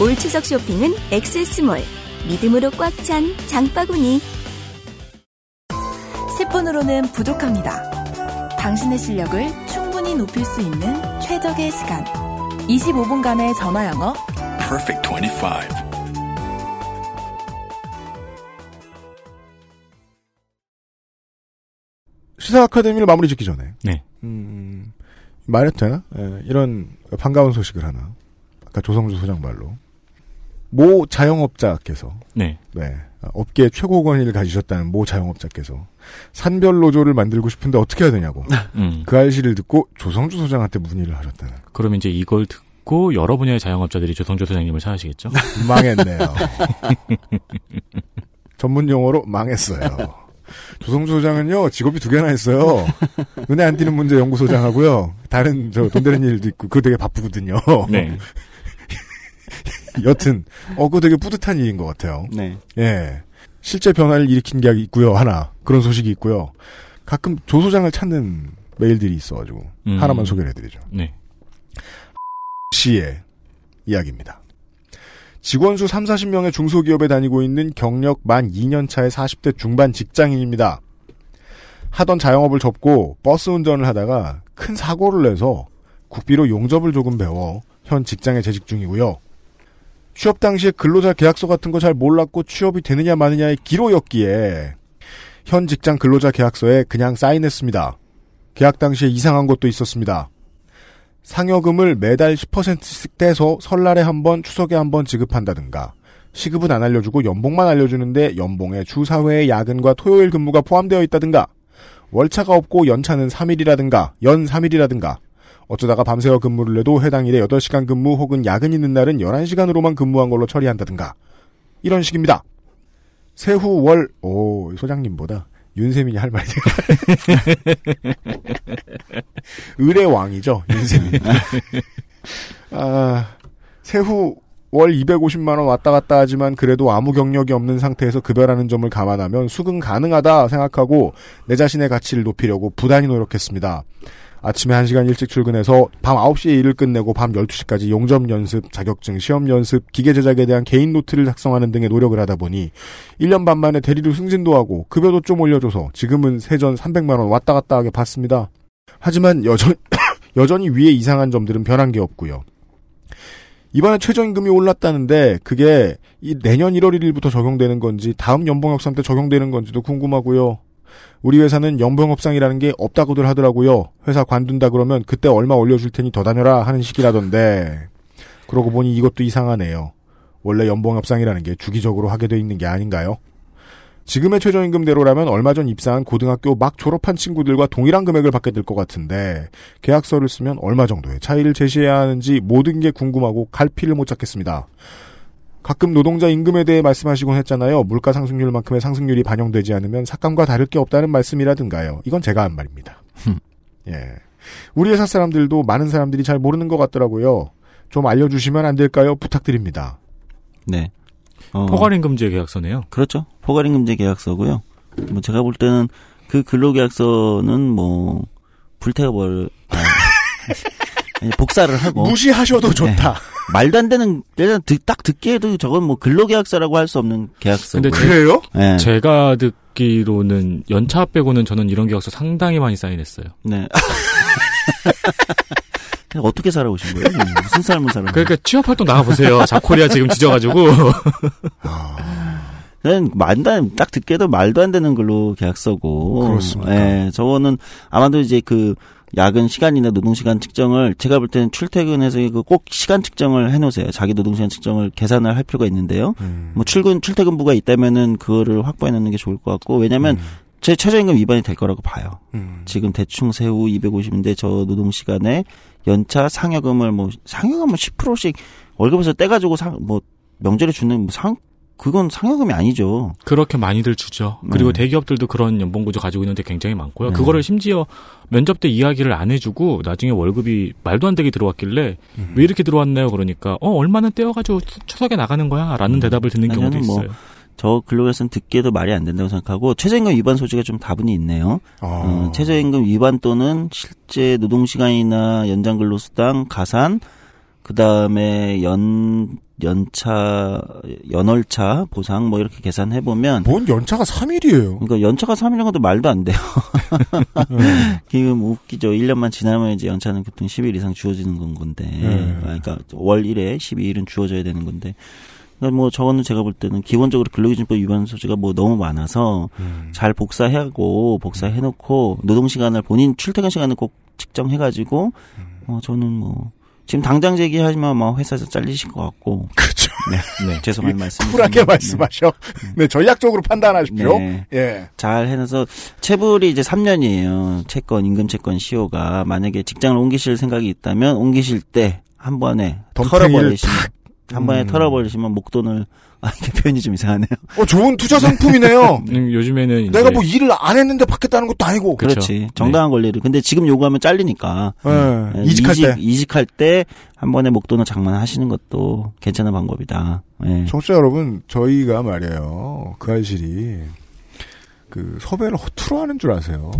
올 추석 쇼핑은 엑세스몰. 믿음으로 꽉 찬 장바구니. 10분으로는 부족합니다. 당신의 실력을 충분히 높일 수 있는 최적의 시간. 25분간의 전화 영어. Perfect 25. 시사 아카데미를 마무리 짓기 전에 네. 음, 말해도 되나? 예, 이런 반가운 소식을 하나. 아까 조성주 소장 말로 모 자영업자께서 네. 네. 업계 최고 권위를 가지셨다는 모 자영업자께서 산별 노조를 만들고 싶은데 어떻게 해야 되냐고. 음. 그 알씨를 듣고 조성주 소장한테 문의를 하셨다는. 그럼 이제 이걸 듣고 여러 분야의 자영업자들이 조성조 소장님을 찾으시겠죠? 망했네요. 전문 용어로 망했어요. 조성주 소장은요 직업이 두 개나 있어요. 눈에 안 띄는 문제 연구소장하고요. 다른 저 돈 되는 일도 있고 그거 되게 바쁘거든요. 네. 여튼 어 그거 되게 뿌듯한 일인 것 같아요. 네. 예. 실제 변화를 일으킨 게 있고요. 하나 그런 소식이 있고요. 가끔 조 소장을 찾는 메일들이 있어가지고 음. 하나만 소개를 해드리죠. 네. 씨의 이야기입니다. 직원 수 3, 40명의 중소기업에 다니고 있는 경력 만 2년 차의 40대 중반 직장인입니다. 하던 자영업을 접고 버스 운전을 하다가 큰 사고를 내서 국비로 용접을 조금 배워 현 직장에 재직 중이고요. 취업 당시에 근로자 계약서 같은 거 잘 몰랐고 취업이 되느냐 마느냐의 기로였기에 현 직장 근로자 계약서에 그냥 사인했습니다. 계약 당시에 이상한 것도 있었습니다. 상여금을 매달 10%씩 떼서 설날에 한 번, 추석에 한 번 지급한다든가, 시급은 안 알려주고 연봉만 알려주는데 연봉에 주 4회의 야근과 토요일 근무가 포함되어 있다든가, 월차가 없고 연차는 3일이라든가, 연 3일이라든가, 어쩌다가 밤새워 근무를 해도 해당 일에 8시간 근무 혹은 야근 있는 날은 11시간으로만 근무한 걸로 처리한다든가, 이런 식입니다. 세후 월, 오, 소장님보다 윤세민이 할 말이 을의 왕이죠, 윤세민. 아, 세후 월 250만 원 왔다 갔다 하지만 그래도 아무 경력이 없는 상태에서 급여라는 점을 감안하면 수긍 가능하다 생각하고 내 자신의 가치를 높이려고 부단히 노력했습니다. 아침에 1시간 일찍 출근해서 밤 9시에 일을 끝내고 밤 12시까지 용접 연습, 자격증 시험 연습, 기계 제작에 대한 개인 노트를 작성하는 등의 노력을 하다 보니 1년 반 만에 대리로 승진도 하고 급여도 좀 올려줘서 지금은 세전 300만 원 왔다 갔다 하게 받습니다. 하지만 여전, 여전히 위에 이상한 점들은 변한 게 없고요. 이번에 최저임금이 올랐다는데 그게 이 내년 1월 1일부터 적용되는 건지 다음 연봉 협상 때 적용되는 건지도 궁금하고요. 우리 회사는 연봉 협상이라는 게 없다고들 하더라고요. 회사 관둔다 그러면 그때 얼마 올려줄 테니 더 다녀라 하는 식이라던데. 그러고 보니 이것도 이상하네요. 원래 연봉 협상이라는 게 주기적으로 하게 돼 있는 게 아닌가요? 지금의 최저임금대로라면 얼마 전 입사한 고등학교 막 졸업한 친구들과 동일한 금액을 받게 될 것 같은데 계약서를 쓰면 얼마 정도의 차이를 제시해야 하는지 모든 게 궁금하고 갈피를 못 잡겠습니다. 가끔 노동자 임금에 대해 말씀하시곤 했잖아요. 물가 상승률만큼의 상승률이 반영되지 않으면 삭감과 다를 게 없다는 말씀이라든가요. 이건 제가 한 말입니다. 예. 우리 회사 사람들도 많은 사람들이 잘 모르는 것 같더라고요. 좀 알려주시면 안 될까요? 부탁드립니다. 네. 어, 포괄임금제 계약서네요. 그렇죠. 포괄임금제 계약서고요. 뭐 제가 볼 때는 그 근로계약서는 뭐 불태워버려 아, 복사를 하고 무시하셔도 좋다. 네. 말도 안 되는 일단 딱 듣기에도 저건 뭐 근로계약서라고 할 수 없는 계약서. 근데 그래요? 네. 제가 듣기로는 연차 빼고는 저는 이런 계약서 상당히 많이 사인했어요. 네. 어떻게 살아오신 거예요? 무슨 삶을 살아? 그러니까 취업 활동 나가 보세요. 자코리아 지금 지져가지고. 그냥 말도 안, 딱 듣기에도 말도 안 되는 걸로 계약서고. 그렇습니까? 예, 저거는 아마도 이제 그 야근 시간이나 노동 시간 측정을 제가 볼 때는 출퇴근해서 꼭 시간 측정을 해놓으세요. 자기 노동 시간 측정을 계산을 할 필요가 있는데요. 음. 뭐 출근 출퇴근부가 있다면은 그거를 확보해 놓는 게 좋을 것 같고 왜냐면 제 최저임금 위반이 될 거라고 봐요. 음. 지금 대충 세후 250인데 저 노동 시간에 연차 상여금을 뭐 상여금을 10%씩 월급에서 떼가지고 상 뭐 명절에 주는 뭐 상 그건 상여금이 아니죠. 그렇게 많이들 주죠. 그리고 네. 대기업들도 그런 연봉 구조 가지고 있는데 굉장히 많고요. 네. 그거를 심지어 면접 때 이야기를 안 해주고 나중에 월급이 말도 안 되게 들어왔길래 음. 왜 이렇게 들어왔나요? 그러니까 어 얼마는 떼어가지고 추- 추석에 나가는 거야라는 대답을 듣는 경우도 뭐 있어요. 저 근로계약서는 듣기에도 말이 안 된다고 생각하고 최저임금 위반 소지가 좀 다분히 있네요. 아. 어, 최저임금 위반 또는 실제 노동시간이나 연장근로수당, 가산, 그 다음에 연, 연차, 연월차 보상 뭐 이렇게 계산해 보면. 뭔 연차가 3일이에요? 그러니까 연차가 3일인 것도 말도 안 돼요. 지금 웃기죠. 1년만 지나면 이제 연차는 보통 10일 이상 주어지는 건 건데. 네. 그러니까 월 1회 12일은 주어져야 되는 건데. 그러니까 뭐 저거는 제가 볼 때는 기본적으로 근로기준법 위반 소지가 뭐 너무 많아서 음. 잘 복사하고 복사해 놓고 노동 시간을 본인 출퇴근 시간을 꼭 측정해 가지고 어 저는 뭐 지금 당장 제기하지만 뭐 회사에서 잘리실 것 같고 그렇죠. 네, 죄송한 말씀 쿨하게 말씀하셔. 네, 전략적으로 판단하십시오. 네. 예. 잘 해놔서 체불이 이제 3년이에요. 채권 임금 채권 시효가 만약에 직장을 옮기실 생각이 있다면 옮기실 때 한 번에 털어버리시면 한 번에 음. 털어버리시면 목돈을 아 이게 표현이 좀 이상하네요. 어, 좋은 투자 상품이네요. 음, 요즘에는 이제 내가 뭐 일을 안 했는데 받겠다는 것도 아니고. 그렇죠. 그렇지 정당한 권리를. 근데 지금 요구하면 잘리니까 예, 예, 이직할 이직, 때. 이직할 때 한 번에 목돈을 장만하시는 것도 괜찮은 방법이다. 예. 청취자 여러분, 저희가 말이에요. 그 알실이 그 섭외를 허투루 하는 줄 아세요.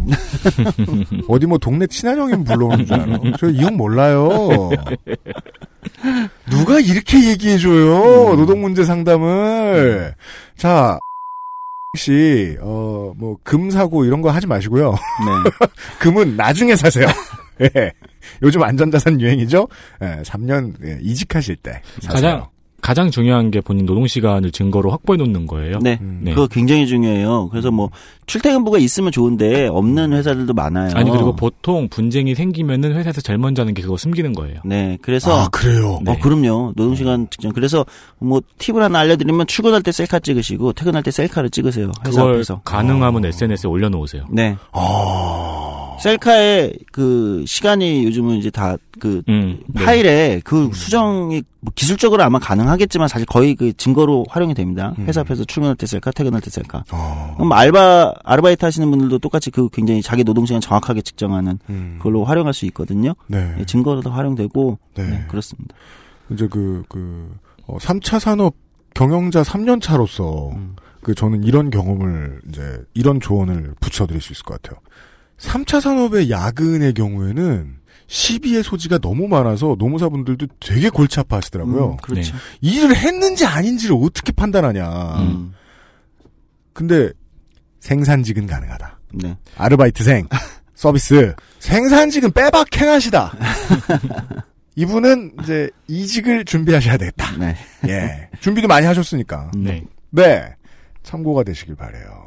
어디 뭐 동네 친한 형이면 불러오는 줄 알아. 저 이 형 몰라요. 누가 이렇게 얘기해줘요. 음. 노동 문제 상담을. 자, 혹시 어 뭐 금 사고 이런 거 하지 마시고요. 네. 금은 나중에 사세요. 예. 요즘 안전자산 유행이죠. 예, 3년 예, 이직하실 때 사세요. 가장 가장 중요한 게 본인 노동 시간을 증거로 확보해 놓는 거예요. 네. 네. 그거 굉장히 중요해요. 그래서 뭐 출퇴근부가 있으면 좋은데 없는 회사들도 많아요. 아니 그리고 보통 분쟁이 생기면은 회사에서 제일 먼저 하는 게 그거 숨기는 거예요. 네, 그래서 아, 그래요? 네. 어, 그럼요. 노동 시간 직전. 그래서 뭐 팁을 하나 알려 드리면 출근할 때 셀카 찍으시고 퇴근할 때 셀카를 찍으세요. 회사 그걸 앞에서. 가능하면 SNS에 올려 놓으세요. 네. 아. 셀카에 그 시간이 요즘은 이제 다그 음, 네. 파일에 그 수정이 뭐 기술적으로 아마 가능하겠지만 사실 거의 그 증거로 활용이 됩니다. 음. 회사 앞에서 출근할 때 셀카, 퇴근할 때 셀카. 어. 그럼 알바 아르바이트 하시는 분들도 똑같이 그 굉장히 자기 노동 시간 정확하게 측정하는 음. 그걸로 활용할 수 있거든요. 네. 네, 증거로도 활용되고 네. 네, 그렇습니다. 이제 그, 그, 어, 3차 산업 경영자 3년 차로서, 음. 그, 저는 이런 경험을, 이제, 이런 조언을 붙여드릴 수 있을 것 같아요. 3차 산업의 야근의 경우에는 시비의 소지가 너무 많아서 노무사분들도 되게 골치 아파 하시더라고요. 음, 그렇죠. 일을 했는지 아닌지를 어떻게 판단하냐. 음, 근데, 생산직은 가능하다. 네. 아르바이트생, 서비스, 생산직은 빼박 행하시다. 이분은 이제 이직을 준비하셔야 되겠다. 네. 예. 준비도 많이 하셨으니까. 네. 네. 참고가 되시길 바래요.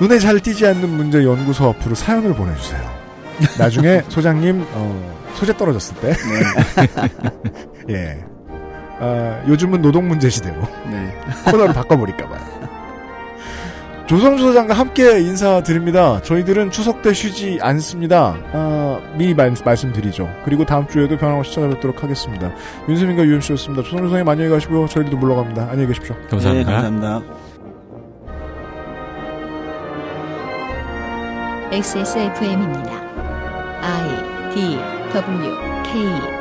눈에 잘 띄지 않는 문제 연구소 앞으로 사연을 보내주세요. 나중에 소장님 어, 소재 떨어졌을 때, 예, 아, 요즘은 노동 문제 시대로 네. 코너를 바꿔버릴까봐요. 조성주 소장과 함께 인사드립니다. 저희들은 추석 때 쉬지 않습니다. 아, 미리 말, 말씀드리죠. 그리고 다음 주에도 변함없이 찾아뵙도록 하겠습니다. 윤세민과 유엠씨였습니다. 조성주 소장님 안녕히 가시고요. 저희들도 물러갑니다. 안녕히 계십시오. 감사합니다. 네, 감사합니다. XSFM입니다. I D W K